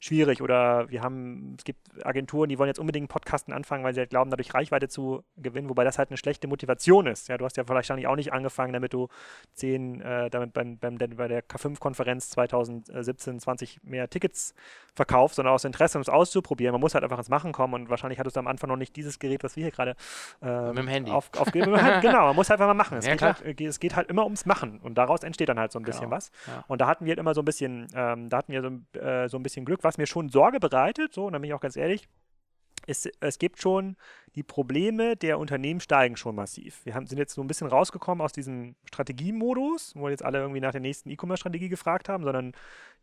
schwierig. Oder wir haben, es gibt Agenturen, die wollen jetzt unbedingt Podcasten anfangen, weil sie halt glauben, dadurch Reichweite zu gewinnen, wobei das halt eine schlechte Motivation ist. Ja, du hast ja wahrscheinlich auch nicht angefangen, damit du zehn, äh, damit beim, beim, bei der K5-Konferenz 2017 20 mehr Tickets verkaufst, sondern aus Interesse, um es auszuprobieren. Man muss halt einfach ins Machen kommen und wahrscheinlich hattest du am Anfang noch nicht dieses Gerät, was wir hier gerade äh, mit dem Handy auf, auf, genau, man muss halt einfach mal machen. Es, ja, geht halt, es, geht halt, immer ums Machen und daraus entsteht dann halt so ein bisschen genau. was. Ja. Und da hatten wir halt immer so ein bisschen, ähm, da hatten wir so, äh, so ein bisschen Glück, was mir schon Sorge bereitet, so, und da bin ich auch ganz ehrlich, es, es gibt schon, die Probleme der Unternehmen steigen schon massiv. Wir haben, sind jetzt so ein bisschen rausgekommen aus diesem Strategiemodus, wo jetzt alle irgendwie nach der nächsten E-Commerce-Strategie gefragt haben, sondern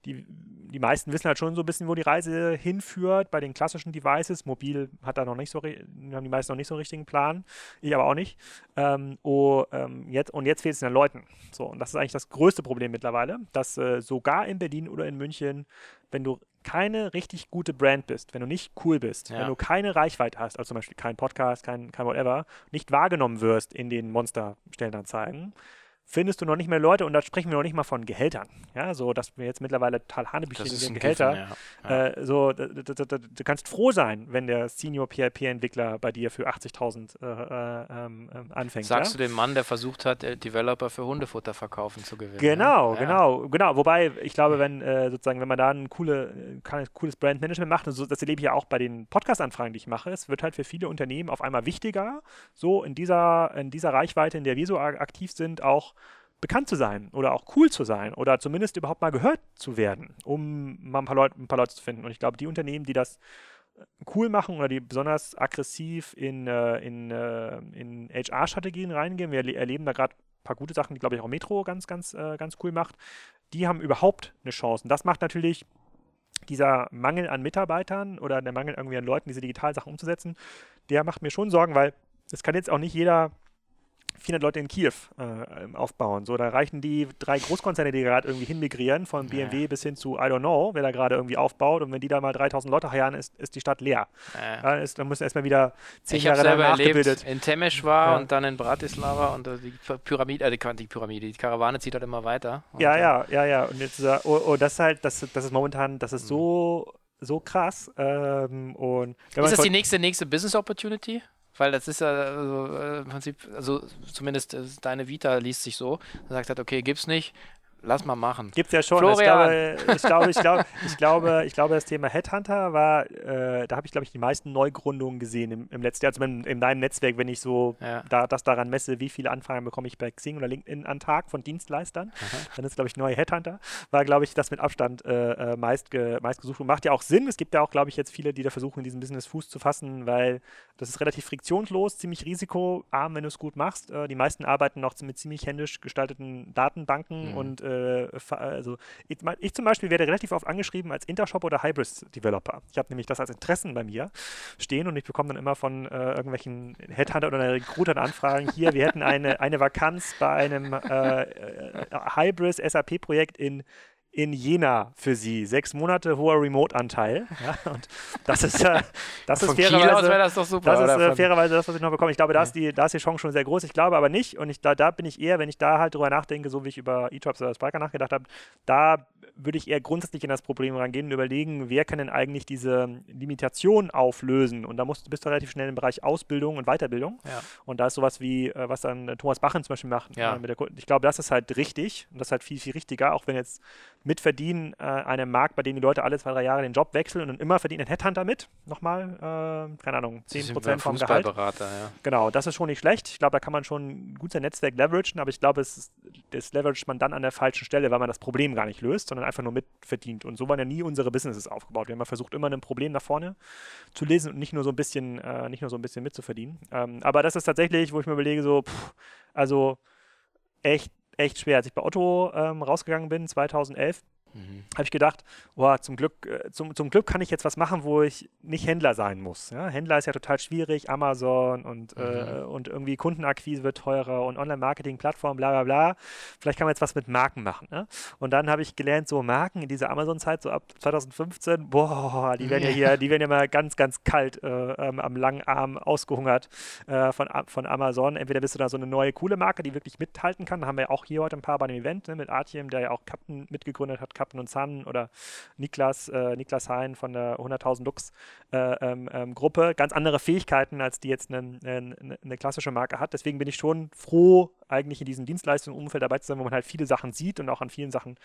die, die meisten wissen halt schon so ein bisschen, wo die Reise hinführt bei den klassischen Devices. Mobil hat da noch nicht so, haben die meisten noch nicht so einen richtigen Plan. Ich aber auch nicht. Ähm, oh, ähm, jetzt, und jetzt fehlt es den Leuten. So, und das ist eigentlich das größte Problem mittlerweile, dass äh, sogar in Berlin oder in München, wenn du keine richtig gute Brand bist, wenn du nicht cool bist, ja. wenn du keine Reichweite hast, also zum Beispiel kein Podcast, kein, kein whatever, nicht wahrgenommen wirst in den Monster-Stellenanzeigen, findest du noch nicht mehr Leute und da sprechen wir noch nicht mal von Gehältern. Ja, so dass wir jetzt mittlerweile total Hanebüchen sind Gehälter. Ja. Ja. Äh, so, du kannst froh sein, wenn der Senior PHP-Entwickler bei dir für 80.000 äh, äh, ähm, ähm, anfängt. Sagst ja? du dem Mann, der versucht hat, äh, Developer für Hundefutter verkaufen zu gewinnen? Genau, genau, genau. Wobei ich glaube, wenn äh, sozusagen, wenn man da ein, coole, ein cooles Brandmanagement macht, und so, das erlebe ich ja auch bei den Podcast-Anfragen, die ich mache, es wird halt für viele Unternehmen auf einmal wichtiger, so in dieser, in dieser Reichweite, in der wir so aktiv sind, auch bekannt zu sein oder auch cool zu sein oder zumindest überhaupt mal gehört zu werden, um mal ein paar, Leute, ein paar Leute zu finden. Und ich glaube, die Unternehmen, die das äh, cool machen oder die besonders aggressiv in, äh, in, äh, in HR-Strategien reingehen, wir erleben da gerade ein paar gute Sachen, die, glaube ich, auch Metro ganz, ganz, ganz cool macht, die haben überhaupt eine Chance. Und das macht natürlich dieser Mangel an Mitarbeitern oder der Mangel irgendwie an Leuten, diese Digitalsachen umzusetzen, der macht mir schon Sorgen, weil es kann jetzt auch nicht jeder 400 Leute in Kiew äh, aufbauen. So, da reichen die drei Großkonzerne, die gerade irgendwie hinmigrieren, von BMW ja. bis hin zu I don't know, wer da gerade irgendwie aufbaut. Und wenn die da mal 3000 Leute heiern, ist, ist die Stadt leer. Ja. Da ist, dann müssen erstmal wieder zehn ich Jahre selber erlebt, in Temesch war ja. und dann in Bratislava und die Pyramide, äh, die, Pyramide, die Karawane zieht halt immer weiter. Ja, ja, ja, ja. Und jetzt, oh, oh, das ist halt, das, das ist momentan, das ist mhm. so so krass. Ähm, und ist das die nächste, nächste Business Opportunity? Weil das ist ja also, äh, im Prinzip, also zumindest äh, deine Vita liest sich so, sagt hat, okay, gibt's nicht, Lass mal machen. Gibt es ja schon. Florian. Ich glaube, ich, glaube, ich, glaube, ich, glaube, das Thema Headhunter war, äh, da habe ich, glaube ich, die meisten Neugründungen gesehen im, im letzten Jahr. Also in, in deinem Netzwerk, wenn ich so ja. da, das daran messe, wie viele Anfragen bekomme ich bei Xing oder LinkedIn an Tag von Dienstleistern. Aha. Dann ist, glaube ich, neue Headhunter. War, glaube ich, das mit Abstand äh, äh, meist, ge, meist gesucht und macht ja auch Sinn. Es gibt ja auch, glaube ich, jetzt viele, die da versuchen, in diesem Business Fuß zu fassen, weil das ist relativ friktionslos, ziemlich risikoarm, wenn du es gut machst. Äh, die meisten arbeiten noch mit ziemlich händisch gestalteten Datenbanken mhm. und äh, äh, also ich, ich, zum Beispiel werde relativ oft angeschrieben als Intershop oder Hybris-Developer. Ich habe nämlich das als Interessen bei mir stehen und ich bekomme dann immer von äh, irgendwelchen Headhunter oder Recruitern Anfragen hier, wir hätten eine, eine Vakanz bei einem äh, äh Hybris SAP-Projekt in in Jena für sie. Sechs Monate hoher Remote-Anteil. Ja, und das ist, äh, das ist fairerweise, das, das ist äh, fairerweise das, was ich noch bekomme. Ich glaube, da ist, die, da ist die Chance schon sehr groß. Ich glaube aber nicht. Und ich, da, da bin ich eher, wenn ich da halt drüber nachdenke, so wie ich über E-Drops oder Spriker nachgedacht habe, da würde ich eher grundsätzlich in das Problem rangehen und überlegen, wer kann denn eigentlich diese Limitation auflösen? Und da musst, bist du relativ schnell im Bereich Ausbildung und Weiterbildung. Ja. Und da ist sowas wie, äh, was dann Thomas Bachen zum Beispiel macht. Ja. Äh, ich glaube, das ist halt richtig und das ist halt viel, viel richtiger, auch wenn jetzt mitverdienen äh, einem Markt, bei dem die Leute alle zwei, drei Jahre den Job wechseln und immer verdienen ein Headhunter mit, nochmal, äh, keine Ahnung, 10% vom Gehalt. Ja. Genau, das ist schon nicht schlecht. Ich glaube, da kann man schon gut sein Netzwerk leveragen, aber ich glaube, es das leveragt man dann an der falschen Stelle, weil man das Problem gar nicht löst, sondern einfach nur mitverdient. Und so waren ja nie unsere Businesses aufgebaut. Wir haben ja versucht, immer ein Problem nach vorne zu lesen und nicht nur so ein bisschen, äh, nicht nur so ein bisschen mitzuverdienen. Ähm, aber das ist tatsächlich, wo ich mir überlege, so, pff, also echt echt schwer. Als ich bei Otto ähm, rausgegangen bin, 2011, Mhm. Habe ich gedacht, boah, zum Glück, äh, zum, zum Glück kann ich jetzt was machen, wo ich nicht Händler sein muss. Ja? Händler ist ja total schwierig, Amazon und, äh, mhm. äh, und irgendwie Kundenakquise wird teurer und Online-Marketing-Plattform, bla bla bla. Vielleicht kann man jetzt was mit Marken machen. Ne? Und dann habe ich gelernt, so Marken in dieser Amazon-Zeit, so ab 2015, boah, die werden ja hier, die werden ja mal ganz, ganz kalt äh, ähm, am langen Arm ausgehungert äh, von, von Amazon. Entweder bist du da so eine neue, coole Marke, die wirklich mithalten kann. Da haben wir auch hier heute ein paar bei dem Event ne, mit Artiem, der ja auch Captain mitgegründet hat, Captain und Sun oder Niklas, äh, Niklas Hein von der 100.000 Lux äh, ähm, ähm, Gruppe. Ganz andere Fähigkeiten, als die jetzt eine, eine, eine, klassische Marke hat. Deswegen bin ich schon froh, eigentlich in diesem Dienstleistungsumfeld dabei zu sein, wo man halt viele Sachen sieht und auch an vielen Sachen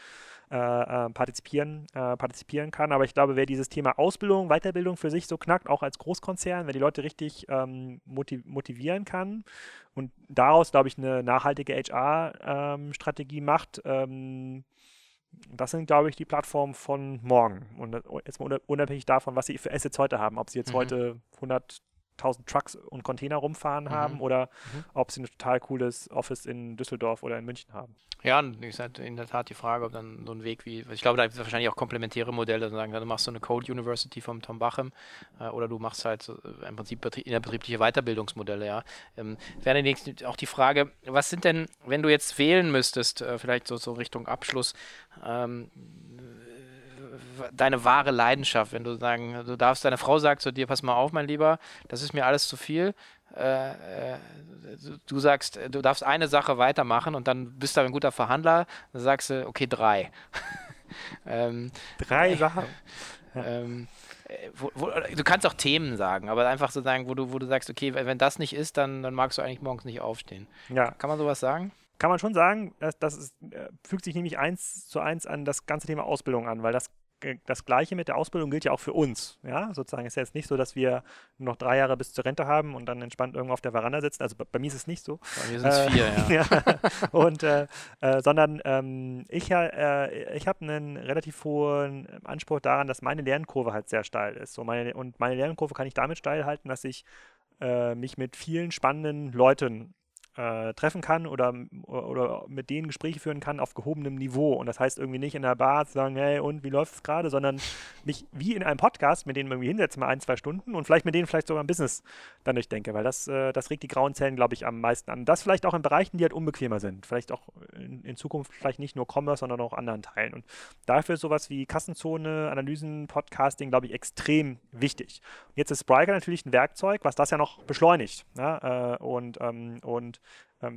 äh, äh partizipieren, äh, partizipieren kann. Aber ich glaube, wer dieses Thema Ausbildung, Weiterbildung für sich so knackt, auch als Großkonzern, wer die Leute richtig ähm, motiv motivieren kann und daraus, glaube ich, eine nachhaltige HR-Strategie ähm, macht, ähm, das sind, glaube ich, die Plattformen von morgen. Und jetzt mal unabhängig davon, was sie für Assets heute haben. Ob sie jetzt mhm. heute 100 1000 Trucks und Container rumfahren mhm. haben oder mhm. ob sie ein total cooles Office in Düsseldorf oder in München haben. Ja, ist halt in der Tat die Frage, ob dann so ein Weg wie, ich glaube, da gibt es wahrscheinlich auch komplementäre Modelle, sagen, du machst so eine Code University vom Tom Bachem äh, oder du machst halt äh, im Prinzip innerbetriebliche Weiterbildungsmodelle, ja. Ähm, wäre auch die Frage, was sind denn, wenn du jetzt wählen müsstest, äh, vielleicht so, so Richtung Abschluss, ähm, deine wahre Leidenschaft, wenn du sagen, du darfst, deine Frau sagt zu dir, pass mal auf, mein Lieber, das ist mir alles zu viel. Äh, äh, du sagst, du darfst eine Sache weitermachen und dann bist du ein guter Verhandler, dann sagst du, okay, drei. ähm, drei Sachen. Ähm, äh, wo, wo, du kannst auch Themen sagen, aber einfach so sagen, wo du, wo du sagst, okay, wenn das nicht ist, dann, dann magst du eigentlich morgens nicht aufstehen. Ja. Kann man sowas sagen? Kann man schon sagen, das, das ist, äh, fügt sich nämlich eins zu eins an das ganze Thema Ausbildung an, weil das das Gleiche mit der Ausbildung gilt ja auch für uns. Ja, sozusagen ist ja jetzt nicht so, dass wir noch drei Jahre bis zur Rente haben und dann entspannt irgendwo auf der Veranda sitzen. Also bei, bei mir ist es nicht so. Bei mir sind es äh, vier, ja. ja. Und äh, äh, sondern ähm, ich, äh, ich habe einen relativ hohen Anspruch daran, dass meine Lernkurve halt sehr steil ist. So meine, und meine Lernkurve kann ich damit steil halten, dass ich äh, mich mit vielen spannenden Leuten äh, treffen kann oder, oder mit denen Gespräche führen kann auf gehobenem Niveau. Und das heißt irgendwie nicht in der Bar zu sagen, hey, und wie läuft es gerade, sondern mich wie in einem Podcast mit denen irgendwie hinsetzen, mal ein, zwei Stunden und vielleicht mit denen vielleicht sogar ein Business dann durchdenke, weil das, äh, das regt die grauen Zellen, glaube ich, am meisten an. Das vielleicht auch in Bereichen, die halt unbequemer sind. Vielleicht auch in, in Zukunft vielleicht nicht nur Commerce, sondern auch anderen Teilen. Und dafür ist sowas wie Kassenzone, Analysen, Podcasting, glaube ich, extrem wichtig. Und jetzt ist Spriker natürlich ein Werkzeug, was das ja noch beschleunigt. Ja? Äh, und, ähm, und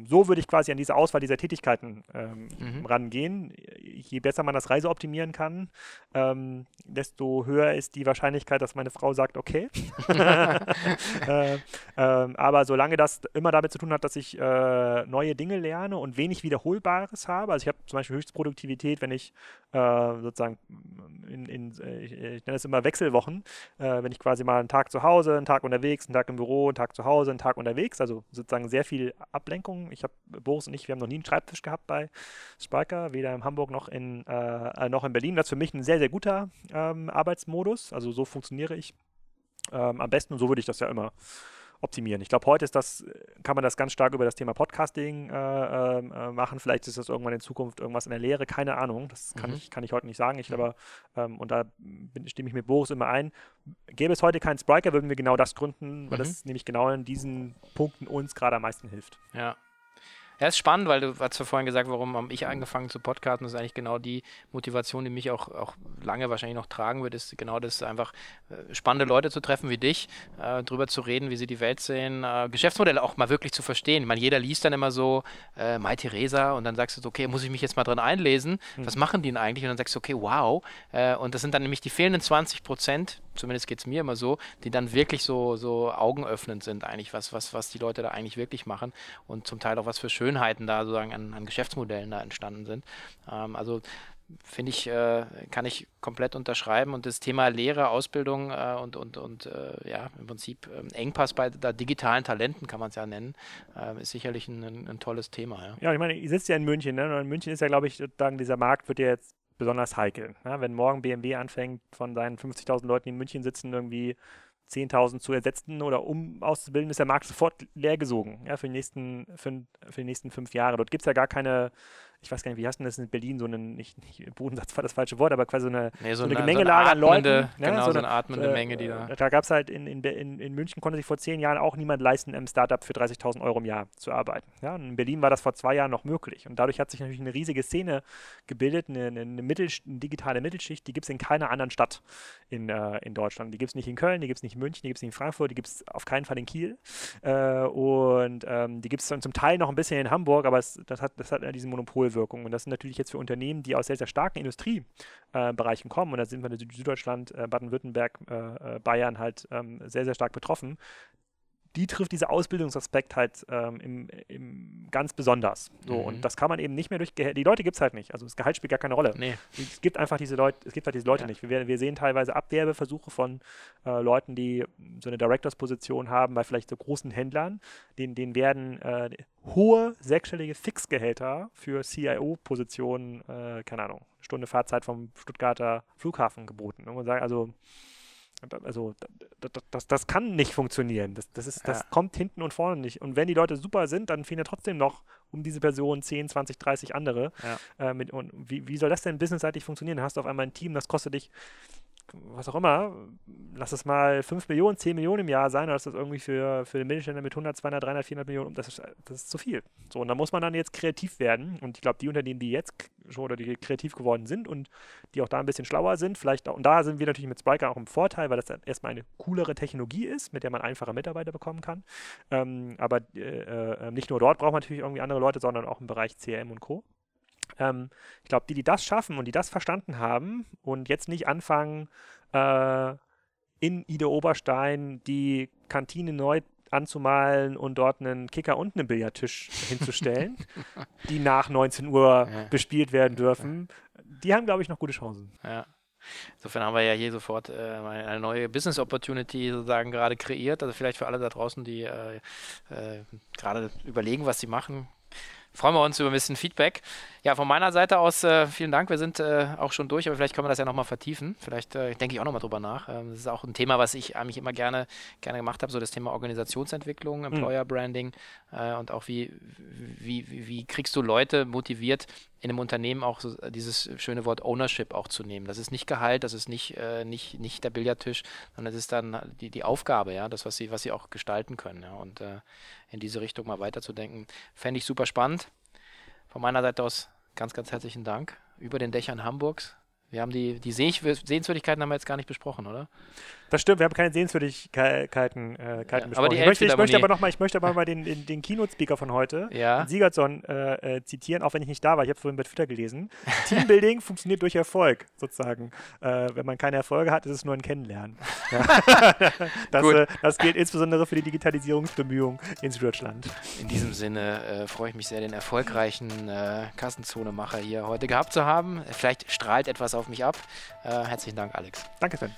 so würde ich quasi an diese Auswahl dieser Tätigkeiten ähm, mhm. rangehen. Je besser man das Reise optimieren kann, ähm, desto höher ist die Wahrscheinlichkeit, dass meine Frau sagt, okay. äh, äh, aber solange das immer damit zu tun hat, dass ich äh, neue Dinge lerne und wenig Wiederholbares habe, also ich habe zum Beispiel Höchstproduktivität, wenn ich äh, sozusagen in, in ich, ich, nenne es immer Wechselwochen, äh, wenn ich quasi mal einen Tag zu Hause, einen Tag unterwegs, einen Tag im Büro, einen Tag zu Hause, einen Tag unterwegs, also sozusagen sehr viel Ablenkung Ablenkungen. Ich habe, Boris und ich, wir haben noch nie einen Schreibtisch gehabt bei Sparker, weder in Hamburg noch in, äh, noch in Berlin. Das ist für mich ein sehr, sehr guter ähm, Arbeitsmodus. Also so funktioniere ich ähm, am besten und so würde ich das ja immer optimieren. Ich glaube, heute ist das, kann man das ganz stark über das Thema Podcasting äh, ähm, äh, machen. Vielleicht ist das irgendwann in Zukunft irgendwas in der Lehre, keine Ahnung. Das kann, mhm. ich, kann ich heute nicht sagen. Ich glaube, ähm, und da bin, stimme ich mit Boris immer ein. Gäbe es heute keinen Spriker, würden wir genau das gründen, weil mhm. das nämlich genau in diesen Punkten uns gerade am meisten hilft. Ja. Ja, ist spannend, weil du hast ja vorhin gesagt, warum habe ich angefangen zu podcasten. Das ist eigentlich genau die Motivation, die mich auch, auch lange wahrscheinlich noch tragen wird, ist genau das, einfach äh, spannende Leute zu treffen wie dich, äh, drüber zu reden, wie sie die Welt sehen, äh, Geschäftsmodelle auch mal wirklich zu verstehen. Ich meine, jeder liest dann immer so äh, Mai Theresa und dann sagst du, okay, muss ich mich jetzt mal drin einlesen? Mhm. Was machen die denn eigentlich? Und dann sagst du, okay, wow. Äh, und das sind dann nämlich die fehlenden 20 Prozent, zumindest geht es mir immer so, die dann wirklich so, so augenöffnend sind, eigentlich, was, was, was die Leute da eigentlich wirklich machen und zum Teil auch was für Schönheiten da sozusagen an, an Geschäftsmodellen da entstanden sind. Ähm, also finde ich, äh, kann ich komplett unterschreiben. Und das Thema Lehre, Ausbildung äh, und, und, und äh, ja, im Prinzip ähm, Engpass bei der digitalen Talenten, kann man es ja nennen, ähm, ist sicherlich ein, ein, ein tolles Thema. Ja. ja, ich meine, ihr sitzt ja in München, ne? Und in München ist ja, glaube ich, sozusagen dieser Markt wird ja jetzt besonders heikel. Ne? Wenn morgen BMW anfängt, von seinen 50.000 Leuten, die in München sitzen, irgendwie 10.000 zu ersetzen oder um auszubilden, ist der Markt sofort leergesogen ja, für, die nächsten, für, für die nächsten fünf Jahre. Dort gibt es ja gar keine ich weiß gar nicht, wie heißt denn das in Berlin, so ein, nicht, nicht Bodensatz war das falsche Wort, aber quasi so eine, nee, so so eine, eine Gemengelage so eine atmende, an Leuten. Ne? Genau, so eine, eine atmende äh, Menge, die da. Da gab es halt in, in, in, in München konnte sich vor zehn Jahren auch niemand leisten, im Startup für 30.000 Euro im Jahr zu arbeiten. Ja, und in Berlin war das vor zwei Jahren noch möglich. Und dadurch hat sich natürlich eine riesige Szene gebildet, eine, eine, Mittel, eine digitale Mittelschicht, die gibt es in keiner anderen Stadt in, äh, in Deutschland. Die gibt es nicht in Köln, die gibt es nicht in München, die gibt es nicht in Frankfurt, die gibt es auf keinen Fall in Kiel. Äh, und ähm, die gibt es zum Teil noch ein bisschen in Hamburg, aber es, das, hat, das hat ja diese Monopolwirkung. Und das sind natürlich jetzt für Unternehmen, die aus sehr, sehr starken Industriebereichen kommen, und da sind wir in Süddeutschland, äh, Baden-Württemberg, äh, äh, Bayern halt ähm, sehr, sehr stark betroffen, die trifft dieser Ausbildungsaspekt halt ähm, im, im ganz besonders. So, mhm. Und das kann man eben nicht mehr durch Gehalt. Die Leute gibt es halt nicht. Also das Gehalt spielt gar keine Rolle. Nee. Es gibt einfach diese Leute, es gibt halt diese Leute ja. nicht. Wir, wir, sehen teilweise Abwerbeversuche von äh, Leuten, die so eine Directors-Position haben, bei vielleicht so großen Händlern. Denen, denen werden äh, hohe sechsstellige Fixgehälter für CIO-Positionen, äh, keine Ahnung, Stunde Fahrzeit vom Stuttgarter Flughafen geboten. Und man sagt, also also das, das, das kann nicht funktionieren. Das, das, ist, das ja. kommt hinten und vorne nicht. Und wenn die Leute super sind, dann fehlen ja trotzdem noch um diese Person 10, 20, 30 andere. Ja. Äh, mit, und wie, wie soll das denn businessseitig funktionieren? Dann hast du auf einmal ein Team, das kostet dich was auch immer, lass es mal 5 Millionen, 10 Millionen im Jahr sein, oder ist das irgendwie für, für den Mittelständler mit 100, 200, 300, 400 Millionen, das ist, das ist zu viel. So, und da muss man dann jetzt kreativ werden. Und ich glaube, die Unternehmen, die jetzt schon oder die kreativ geworden sind und die auch da ein bisschen schlauer sind, vielleicht auch, und da sind wir natürlich mit Spriker auch im Vorteil, weil das dann erstmal eine coolere Technologie ist, mit der man einfache Mitarbeiter bekommen kann. Ähm, aber äh, äh, nicht nur dort braucht man natürlich irgendwie andere Leute, sondern auch im Bereich CRM und Co. Ähm, ich glaube, die, die das schaffen und die das verstanden haben und jetzt nicht anfangen, äh, in Ida Oberstein die Kantine neu anzumalen und dort einen Kicker und einen Billardtisch hinzustellen, die nach 19 Uhr ja. bespielt werden dürfen, die haben, glaube ich, noch gute Chancen. Ja. Insofern haben wir ja hier sofort äh, eine neue Business Opportunity sozusagen gerade kreiert. Also vielleicht für alle da draußen, die äh, äh, gerade überlegen, was sie machen, freuen wir uns über ein bisschen Feedback. Ja, von meiner Seite aus äh, vielen Dank. Wir sind äh, auch schon durch, aber vielleicht können wir das ja nochmal vertiefen. Vielleicht äh, denke ich auch nochmal drüber nach. Ähm, das ist auch ein Thema, was ich eigentlich immer gerne, gerne gemacht habe, so das Thema Organisationsentwicklung, hm. Employer Branding äh, und auch wie, wie, wie, kriegst du Leute motiviert, in einem Unternehmen auch so dieses schöne Wort Ownership auch zu nehmen. Das ist nicht Gehalt, das ist nicht, äh, nicht, nicht der Billardtisch, sondern das ist dann die, die Aufgabe, ja, das, was sie, was sie auch gestalten können. Ja. Und äh, in diese Richtung mal weiterzudenken, fände ich super spannend. Von meiner Seite aus ganz, ganz herzlichen Dank. Über den Dächern Hamburgs. Wir haben die, die Sehenswürdigkeiten haben wir jetzt gar nicht besprochen, oder? Das stimmt, wir haben keine Sehenswürdigkeiten äh, ja. Aber ich möchte, ich möchte aber nochmal noch mal den, den, den Keynote-Speaker von heute, ja. Sigurdsson, äh, äh, zitieren, auch wenn ich nicht da war. Ich habe es vorhin bei Twitter gelesen. Teambuilding funktioniert durch Erfolg, sozusagen. Äh, wenn man keine Erfolge hat, ist es nur ein Kennenlernen. Ja. das, äh, das, gilt insbesondere für die Digitalisierungsbemühungen in Süddeutschland. In diesem Sinne äh, freue ich mich sehr, den erfolgreichen Kassenzone-Macher hier heute gehabt zu haben. Vielleicht strahlt etwas auf mich ab. Herzlichen Dank, Alex. Danke, Sven.